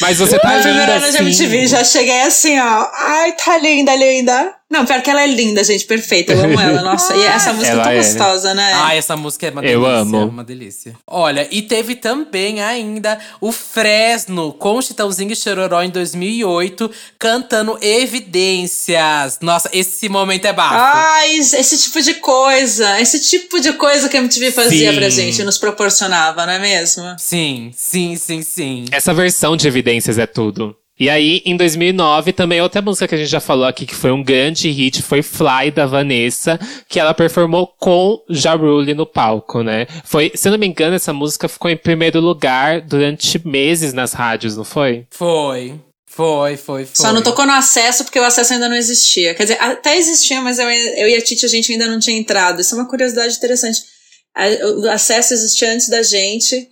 Mas você tá primeiro linda ano de assim. MTV, já cheguei assim, ó. Ai, tá linda, linda. Não, pior que ela é linda, gente, perfeita. Eu amo ela, nossa. E essa (laughs) música é Ela tão é. gostosa, né? Ai, essa música é uma Eu delícia. amo. é Uma delícia. Olha, e teve também ainda o Fresno com Chitãozinho e Chororó em 2008, cantando Evidências. Nossa, esse momento é bafo. Ai, esse tipo de coisa. Esse tipo de coisa que a MTV fazia Sim. pra gente, nos proporcionava, não é mesmo? Sim, sim, sim, sim. Essa versão de Evidências é tudo. E aí, em 2009, também outra música que a gente já falou aqui, que foi um grande hit, foi Fly, da Vanessa, que ela performou com Ja Rule no palco, né? Foi, se eu não me engano, essa música ficou em primeiro lugar durante meses nas rádios, não foi? Foi. Foi, foi, foi. Só não tocou no acesso porque o acesso ainda não existia. Quer dizer, até existia, mas eu, eu e a Titi a gente ainda não tinha entrado. Isso é uma curiosidade interessante. A- O acesso existia antes da gente,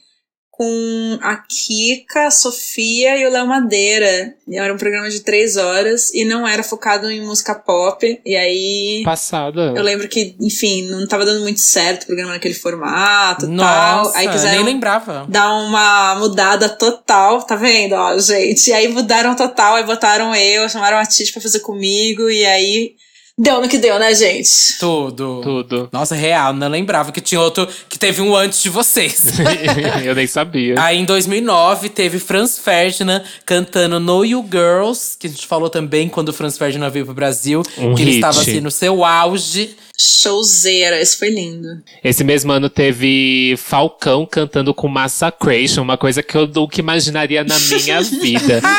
com a Kika, a Sofia e o Léo Madeira. E era um programa de três horas e não era focado em música pop. E aí. Passada. Eu lembro que, enfim, não tava dando muito certo o programa naquele formato e tal. Aí nem quiseram lembrava. dar uma mudada total, tá vendo? Ó, gente. E aí mudaram total, aí botaram eu, chamaram a Titi pra fazer comigo, e aí deu no que deu, né, gente? Tudo. Tudo. Nossa, real, não lembrava que tinha outro que teve um antes de vocês. (laughs) eu nem sabia. Aí em 2009 teve Franz Ferdinand cantando Know You Girls, que a gente falou também quando o Franz Ferdinand veio pro Brasil, Um que ele hit. estava assim no seu auge. Showzeira, esse foi lindo. Esse mesmo ano teve Falcão cantando com Massacration, uma coisa que eu nunca imaginaria na minha (laughs) vida. (laughs)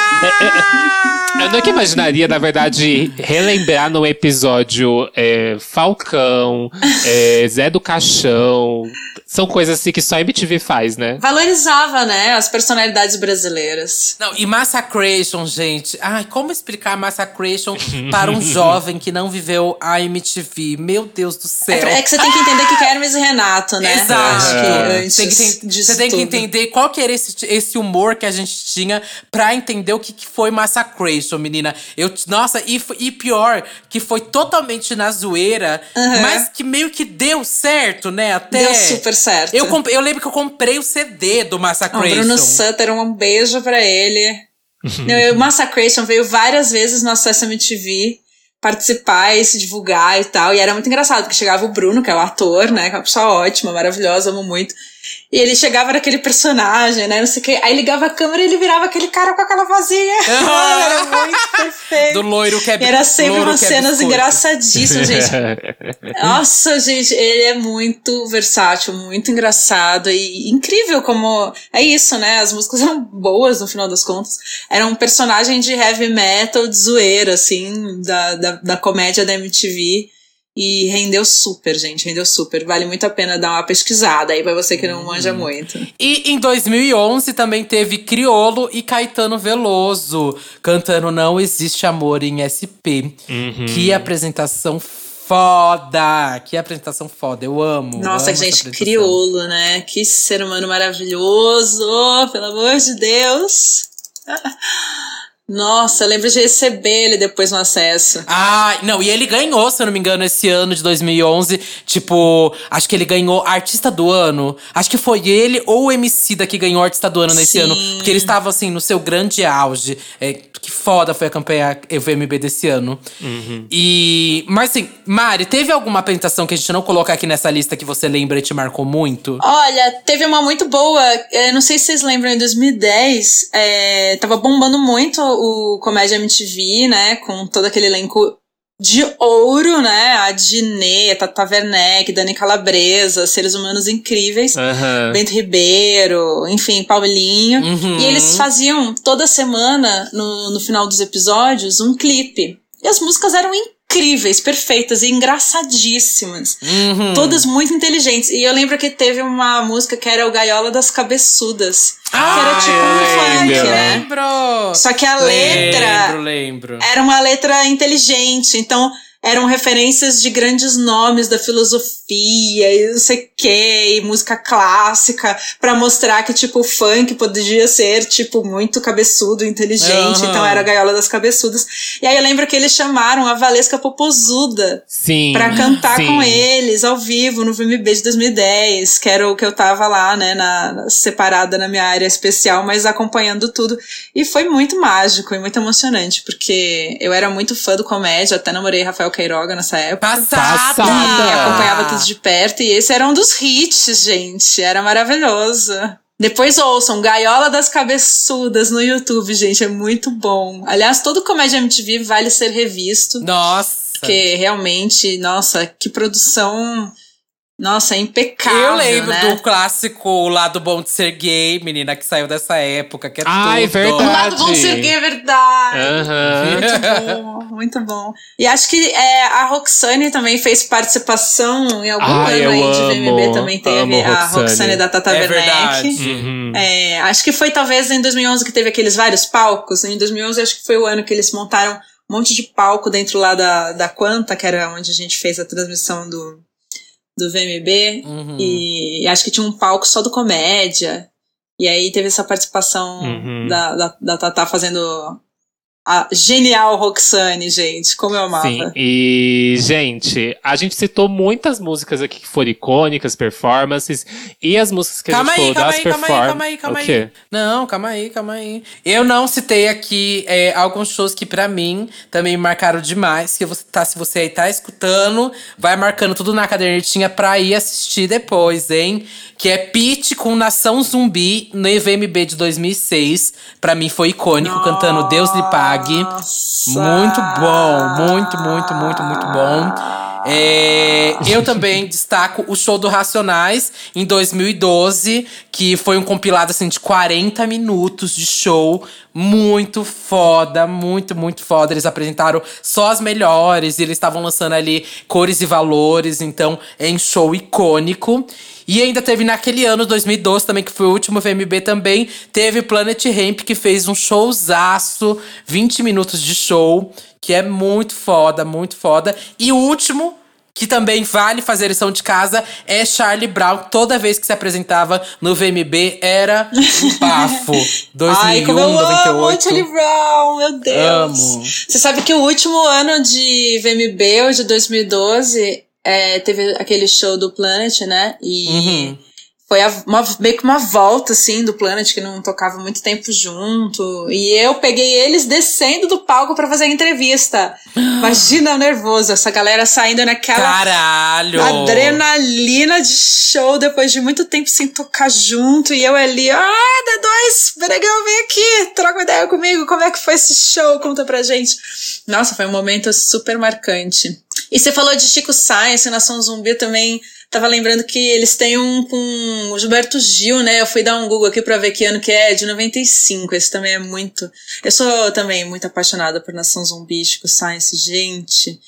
Eu nunca imaginaria, na verdade, relembrar no episódio é, Falcão, é, Zé do Caixão. São coisas assim que só a MTV faz, né? Valorizava, né, as personalidades brasileiras. Não, e Massacration, gente. Ai, como explicar Massacration para um (laughs) jovem que não viveu a MTV? Meu Deus do É, céu. pra- é que você tem que entender que que é Hermes e Renato, né? Exato. Acho que antes Tem que você tem que entender qual que era esse, esse humor que a gente tinha pra entender o que, que foi Massacration, menina. Eu, nossa, e, e pior, que foi totalmente na zoeira, mas que meio que deu certo, né? Até. Deu super certo. Eu, eu lembro que eu comprei o CD do O Massacration. Bruno Sutter, um beijo pra ele. (laughs) Não, eu- Massacration veio várias vezes no Acesso MTV participar e se divulgar e tal. E era muito engraçado, porque chegava o Bruno, que é o ator, né? Que é uma pessoa ótima, maravilhosa, amo muito. E ele chegava naquele personagem, né? Não sei o quê. Aí ligava a câmera e ele virava aquele cara com aquela vozinha. (laughs) era muito perfeito. Do loiro que é E era sempre umas é cenas engraçadíssimas, gente. (laughs) Nossa, gente, ele é muito versátil, muito engraçado e incrível como. É isso, né? As músicas eram boas no final das contas. Era um personagem de heavy metal de zoeira, assim, da, da, da comédia da MTV. E rendeu super, gente, rendeu super. Vale muito a pena dar uma pesquisada aí pra você que não manja muito. E em 2011 também teve Criolo e Caetano Veloso cantando Não Existe Amor em SP. Uhum. Que apresentação foda! Que apresentação foda, eu amo. Nossa, amo gente, criolo, né? Que ser humano maravilhoso, pelo amor de Deus. (laughs) Nossa, eu lembro de receber ele depois no acesso. Ah, não, e ele ganhou, se eu não me engano, esse ano de 2011. Tipo, acho que ele ganhou Artista do Ano. Acho que foi ele ou o MC da que ganhou Artista do Ano nesse Sim. ano. Porque ele estava, assim, no seu grande auge. É, que foda foi a campanha EVMB desse ano. E. Mas assim, Mari, teve alguma apresentação que a gente não coloca aqui nessa lista que você lembra e te marcou muito? Olha, teve uma muito boa, é, não sei se vocês lembram, em 2010, é, tava bombando muito o Comédia MTV, né, com todo aquele elenco de ouro, né? A Dinê, Tata Werneck, Dani Calabresa, seres humanos incríveis. Aham. Bento Ribeiro, enfim, Paulinho. Uhum. E eles faziam toda semana, no, no final dos episódios, um clipe. E as músicas eram incríveis, perfeitas e engraçadíssimas. Uhum. Todas muito inteligentes. E eu lembro que teve uma música que era o Gaiola das Cabeçudas. que era tipo um funk, né? Lembro. Só que a letra Lembro, lembro. era uma letra inteligente, então eram referências de grandes nomes da filosofia e não sei o que, e música clássica, pra mostrar que, tipo, o funk podia ser, tipo, muito cabeçudo, inteligente, Aham. então era a gaiola das cabeçudas. E aí eu lembro que eles chamaram a Valesca Popozuda Sim. pra cantar sim. com eles ao vivo no VMB de 2010, que era o que eu tava lá, né, na- separada na minha área especial, mas acompanhando tudo. E foi muito mágico e muito emocionante, porque eu era muito fã do comédia, até namorei Rafael Queiroga nessa época. Passada! E acompanhava tudo de perto, e esse era um dos hits, gente. Era maravilhoso. Depois ouçam, Gaiola das Cabeçudas no YouTube, gente, é muito bom. Aliás, todo Comédia MTV vale ser revisto. Nossa. Porque realmente, nossa, que produção. Nossa, é impecável. Eu lembro né? do clássico O Lado Bom de Ser Gay, menina, que saiu dessa época, que é Ai, tudo. verdade. O lado bom de ser gay é verdade. Aham. Muito bom, muito bom. E acho que é, a Roxane também fez participação em algum Ai, ano aí de VMB amo, também teve amo a Roxane. Roxane da Tata É Werneck. verdade. Uhum. É, acho que foi talvez em 2011 que teve aqueles vários palcos. Em 2011 acho que foi o ano que eles montaram um monte de palco dentro lá da, da Quanta, que era onde a gente fez a transmissão do, do VMB. Uhum. E, acho que tinha um palco só do comédia. E aí teve essa participação Uhum. da, da, da Tatá fazendo a genial Roxane, gente. Como eu amava. Sim, e, gente, a gente citou muitas músicas aqui que foram icônicas, performances, e as músicas que Calma a gente aí, falou calma das aí, calma aí, performances. calma aí, calma aí. Não, calma aí, calma aí. Eu não citei aqui é, alguns shows que pra mim também me marcaram demais. Que você tá, se você aí tá escutando, vai marcando tudo na cadernetinha pra ir assistir depois, hein? Que é Pete com Nação Zumbi no EVMB de 2006. Pra mim foi icônico, cantando Deus lhe pague. Muito bom, muito, muito, muito, muito bom. É, eu (laughs) também destaco o show do Racionais em 2012, que foi um compilado assim de 40 minutos de show. Muito foda, muito, muito foda. Eles apresentaram só as melhores, e eles estavam lançando ali cores e valores, então é um show icônico. E ainda teve naquele ano, 2012, também, que foi o último VMB também, teve Planet Ramp, que fez um showzaço, 20 minutos de show, que é muito foda, muito foda. E o último, que também vale fazer lição de casa, é Charlie Brown. Toda vez que se apresentava no VMB, era um (laughs) bafo. 2001, Ai, como eu amo 98. Charlie Brown, meu Deus. Amo. Você sabe que o último ano de VMB, o de 2012, é, teve aquele show do Planet, né? E Uhum. foi a- uma- meio que uma volta, assim, do Planet, que não tocava muito tempo junto. E eu peguei eles descendo do palco pra fazer a entrevista. Imagina o nervoso, essa galera saindo naquela Caralho! adrenalina de show depois de muito tempo sem tocar junto. E eu ali, ah, D2, legal, vem aqui, troca uma ideia comigo. Como é que foi esse show? Conta pra gente. Nossa, foi um momento super marcante. E você falou de Chico Science, Nação Zumbi, eu também tava lembrando que eles têm um com o Gilberto Gil, né? Eu fui dar um Google aqui pra ver que ano que é, de 95. Esse também é muito. Eu sou também muito apaixonada por Nação Zumbi, Chico Science, gente.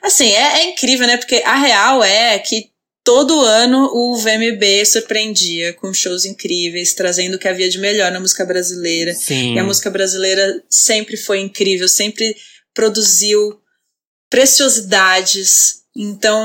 Assim, é, é incrível, né? Porque a real é que todo ano o VMB surpreendia com shows incríveis, trazendo o que havia de melhor na música brasileira. Sim. E a música brasileira sempre foi incrível, sempre produziu preciosidades. Então,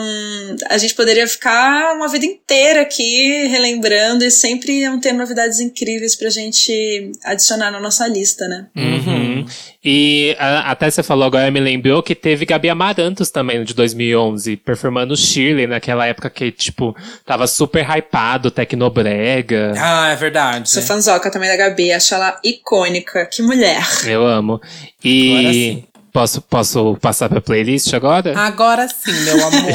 a gente poderia ficar uma vida inteira aqui relembrando e sempre iam ter novidades incríveis pra gente adicionar na nossa lista, né? Uhum. E a- até você falou agora, me lembrou que teve Gabi Amarantos também, de 2011, performando Shirley, naquela época que, tipo, tava super hypado, tecnobrega. Ah, é verdade. Sou fanzoca também da Gabi, acho ela icônica. Que mulher! Eu amo. Agora E sim. Posso, posso passar pra playlist agora? Agora sim, meu amor. (laughs)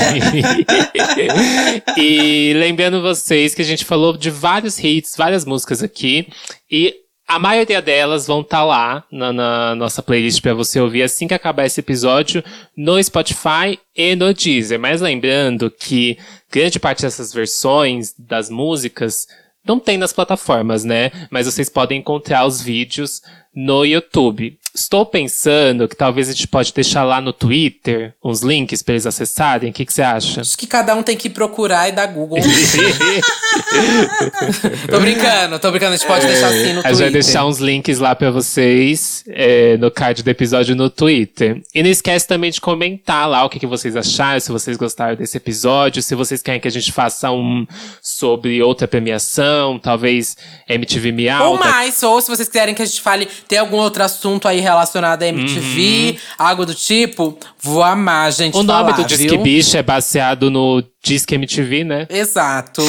e lembrando vocês que a gente falou de vários hits, várias músicas aqui. E A maioria delas vão estar lá na, na nossa playlist para você ouvir assim que acabar esse episódio no Spotify e no Deezer. Mas lembrando que grande parte dessas versões das músicas não tem nas plataformas, né? Mas vocês podem encontrar os vídeos no YouTube. Estou pensando que talvez a gente pode deixar lá no Twitter uns links para eles acessarem. O que, que você acha? Acho que cada um tem que procurar e dar Google. (laughs) tô brincando, tô brincando. A gente pode deixar assim no A Twitter. gente vai deixar uns links lá pra vocês é, no card do episódio no Twitter. E não esquece também de comentar lá o que, que vocês acharam, se vocês gostaram desse episódio, se vocês querem que a gente faça um sobre outra premiação, talvez MTV Me Ou mais, ou se vocês quiserem que a gente fale, tem algum outro assunto aí relacionado à MTV, algo do tipo, vou amar, gente. Uhum. O nome falar, do Disque viu? Bicho é baseado no Disque MTV, né? Exato.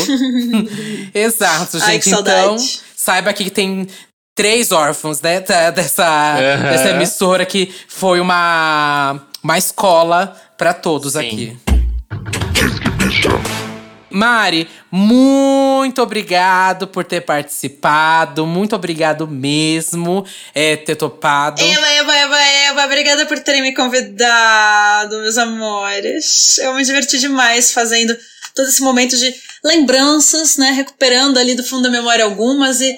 (laughs) Exato, gente. Ai, que então, saiba aqui que tem três órfãos, né? Dessa, Aham. dessa emissora que foi uma, uma escola pra todos Sim. aqui. Mari, muito obrigado por ter participado. Muito obrigado mesmo é, ter topado. Eva, Eva, Eva, Eva, obrigada por terem me convidado, meus amores. Eu me diverti demais fazendo todo esse momento de lembranças, né? Recuperando ali do fundo da memória algumas e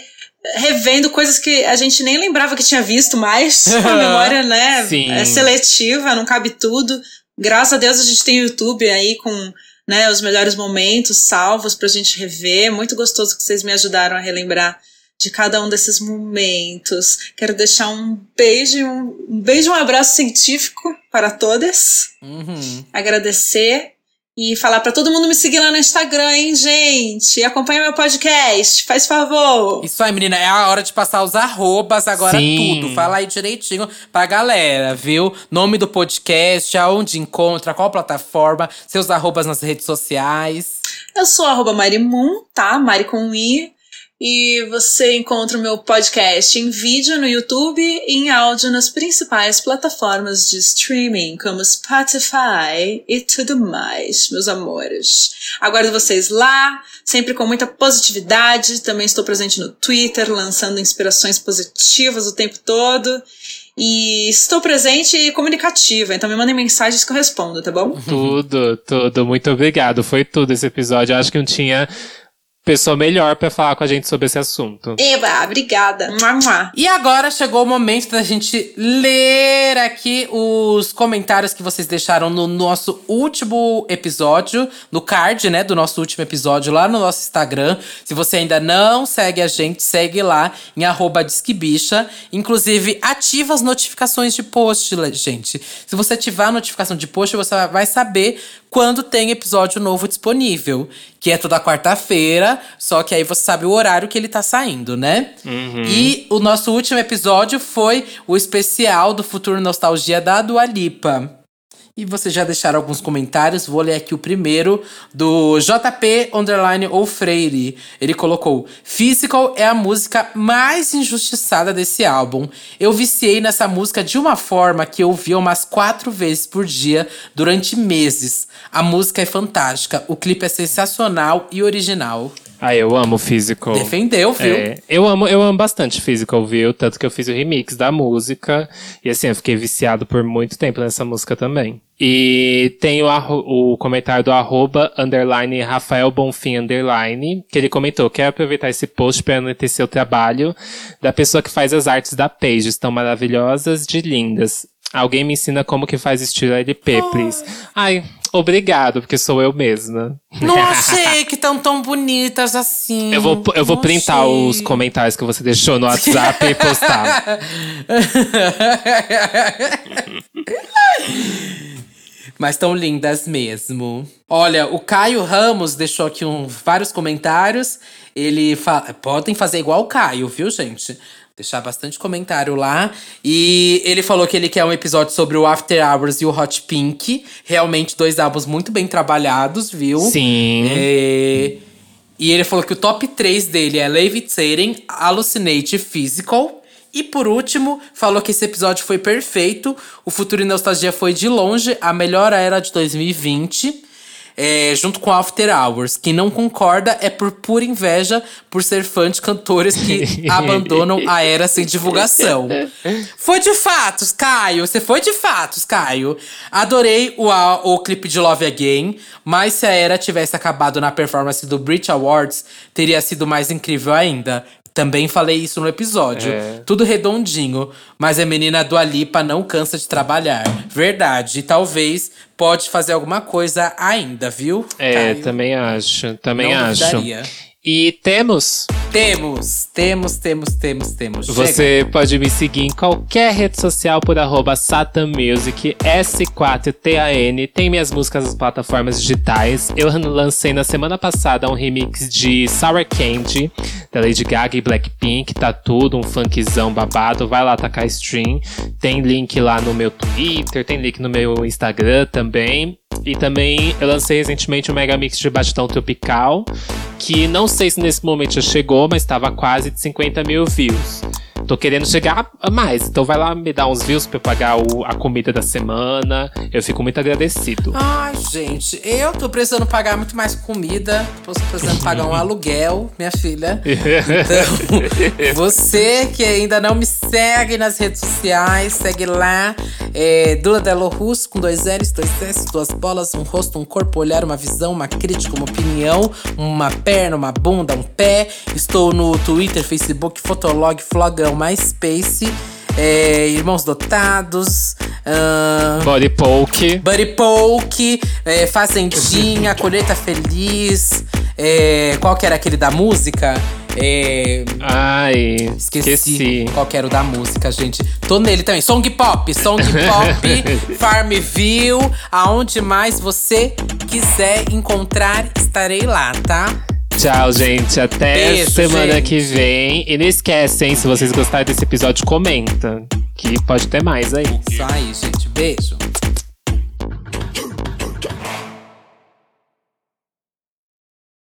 revendo coisas que a gente nem lembrava que tinha visto mais. (laughs) A memória, né? Sim. É seletiva, não cabe tudo. Graças a Deus a gente tem o YouTube aí com né, os melhores momentos salvos pra gente rever. Muito gostoso que vocês me ajudaram a relembrar de cada um desses momentos. Quero deixar um beijo, um, um beijo e um abraço científico para todas. Uhum. Agradecer e falar para todo mundo me seguir lá no Instagram, hein, gente? E acompanha meu podcast, faz favor. Isso aí, menina. É a hora de passar os arrobas agora Sim. tudo. Fala aí direitinho pra galera, viu? Nome do podcast, aonde encontra, qual plataforma, seus arrobas nas redes sociais. Eu sou arroba Marimun, tá? Mari com I. E você encontra o meu podcast em vídeo no YouTube e em áudio nas principais plataformas de streaming, como Spotify e tudo mais, meus amores. Aguardo vocês lá, sempre com muita positividade. Também estou presente no Twitter, lançando inspirações positivas o tempo todo. E estou presente e comunicativa, então me mandem mensagens que eu respondo, tá bom? Tudo, tudo. Muito obrigado. Foi tudo esse episódio. Acho que não tinha pessoa melhor pra falar com a gente sobre esse assunto. Eba, obrigada. Mua, mua. E agora chegou o momento da gente ler aqui os comentários que vocês deixaram no nosso último episódio, no card, né, do nosso último episódio lá no nosso Instagram. Se você ainda não segue a gente, segue lá em arroba disquebicha. Inclusive, ativa as notificações de post, gente. Se você ativar a notificação de post, você vai saber quando tem episódio novo disponível. Que é toda quarta-feira, só que aí você sabe o horário que ele tá saindo, né? E o nosso último episódio foi o especial do Futuro Nostalgia da Dua Lipa. E vocês já deixaram alguns comentários, vou ler aqui o primeiro, do JP Underline ou Freire. Ele colocou: Physical é a música mais injustiçada desse álbum. Eu viciei nessa música de uma forma que eu ouvia umas quatro vezes por dia durante meses. A música é fantástica, o clipe é sensacional e original. Ah, eu amo Physical. Defendeu, viu? É, eu amo, eu amo bastante Physical, viu? Tanto que eu fiz o remix da música. E assim, eu fiquei viciado por muito tempo nessa música também. E tem o, o comentário do arroba, underline, Rafael Bonfim, underline, que ele comentou, quero aproveitar esse post para enaltecer o trabalho da pessoa que faz as artes da Page. Estão maravilhosas de lindas. Alguém me ensina como que faz estilo LP, please. Ai, obrigado, porque sou eu mesma. Não (laughs) achei que tão tão bonitas assim. Eu vou, eu vou Não printar achei. os comentários que você deixou no WhatsApp e postar. (laughs) Mas tão lindas mesmo. Olha, o Caio Ramos deixou aqui um, vários comentários. Ele fala. Podem fazer igual o Caio, viu, gente? Deixar bastante comentário lá. E ele falou que ele quer um episódio sobre o After Hours e o Hot Pink. Realmente, dois álbuns muito bem trabalhados, viu? Sim. É, E ele falou que o top 3 dele é Levitating, Hallucinate e Physical. E por último, falou que esse episódio foi perfeito. O Futuro e Nostalgia foi de longe a melhor era de 2020. É, junto com After Hours. Quem não concorda é por pura inveja por ser fã de cantores que (laughs) abandonam a era sem divulgação. Foi de fatos, Caio. Você foi de fatos, Caio. Adorei o, o clipe de Love Again, mas se a era tivesse acabado na performance do Brit Awards, teria sido mais incrível ainda. Também falei isso no episódio. É. Tudo redondinho, mas a menina do Alipa não cansa de trabalhar. Verdade. E talvez pode fazer alguma coisa ainda, viu? É, Caio? também acho. Também Não acho. duvidaria. E temos Temos, temos, temos, temos, temos. Chega. Você pode me seguir em qualquer rede social por arroba satanmusic, S4TAN. Tem minhas músicas nas plataformas digitais. Eu lancei na semana passada um remix de Sour Candy, da Lady Gaga e Blackpink. Tá tudo, um funkzão babado. Vai lá tacar stream. Tem link lá no meu Twitter, tem link no meu Instagram também. E também eu lancei recentemente um mega mix de batidão tropical, que não sei se nesse momento já chegou, mas estava quase de 50 mil views. Tô querendo chegar a mais, então vai lá me dar uns views pra eu pagar o- a comida da semana. Eu fico muito agradecido. Ai, gente, eu tô precisando pagar muito mais comida. Tô precisando pagar um (laughs) aluguel, minha filha. (laughs) Então, você que ainda não me segue nas redes sociais, segue lá. É, Dula Delo Russo, com dois L's, dois S, duas bolas, um rosto, um corpo, um olhar, uma visão, uma crítica, uma opinião, uma perna, uma bunda, um pé. Estou no Twitter, Facebook, Fotolog, Flogão, MySpace. É, Irmãos Dotados. ahn, Body poke. Buddy Poke, é, Fazendinha, Colheita Feliz. é, qual que era aquele da música? É, Ai, esqueci, esqueci. qual que era o da música, gente. Tô nele também. Song Pop, Song (laughs) Pop, Farmville. Aonde mais você quiser encontrar, estarei lá, tá? Tchau, gente. Até Beijo, semana gente. que vem. E não esquecem, se vocês gostarem desse episódio, comenta. Que pode ter mais aí. Isso aí, gente. Beijo.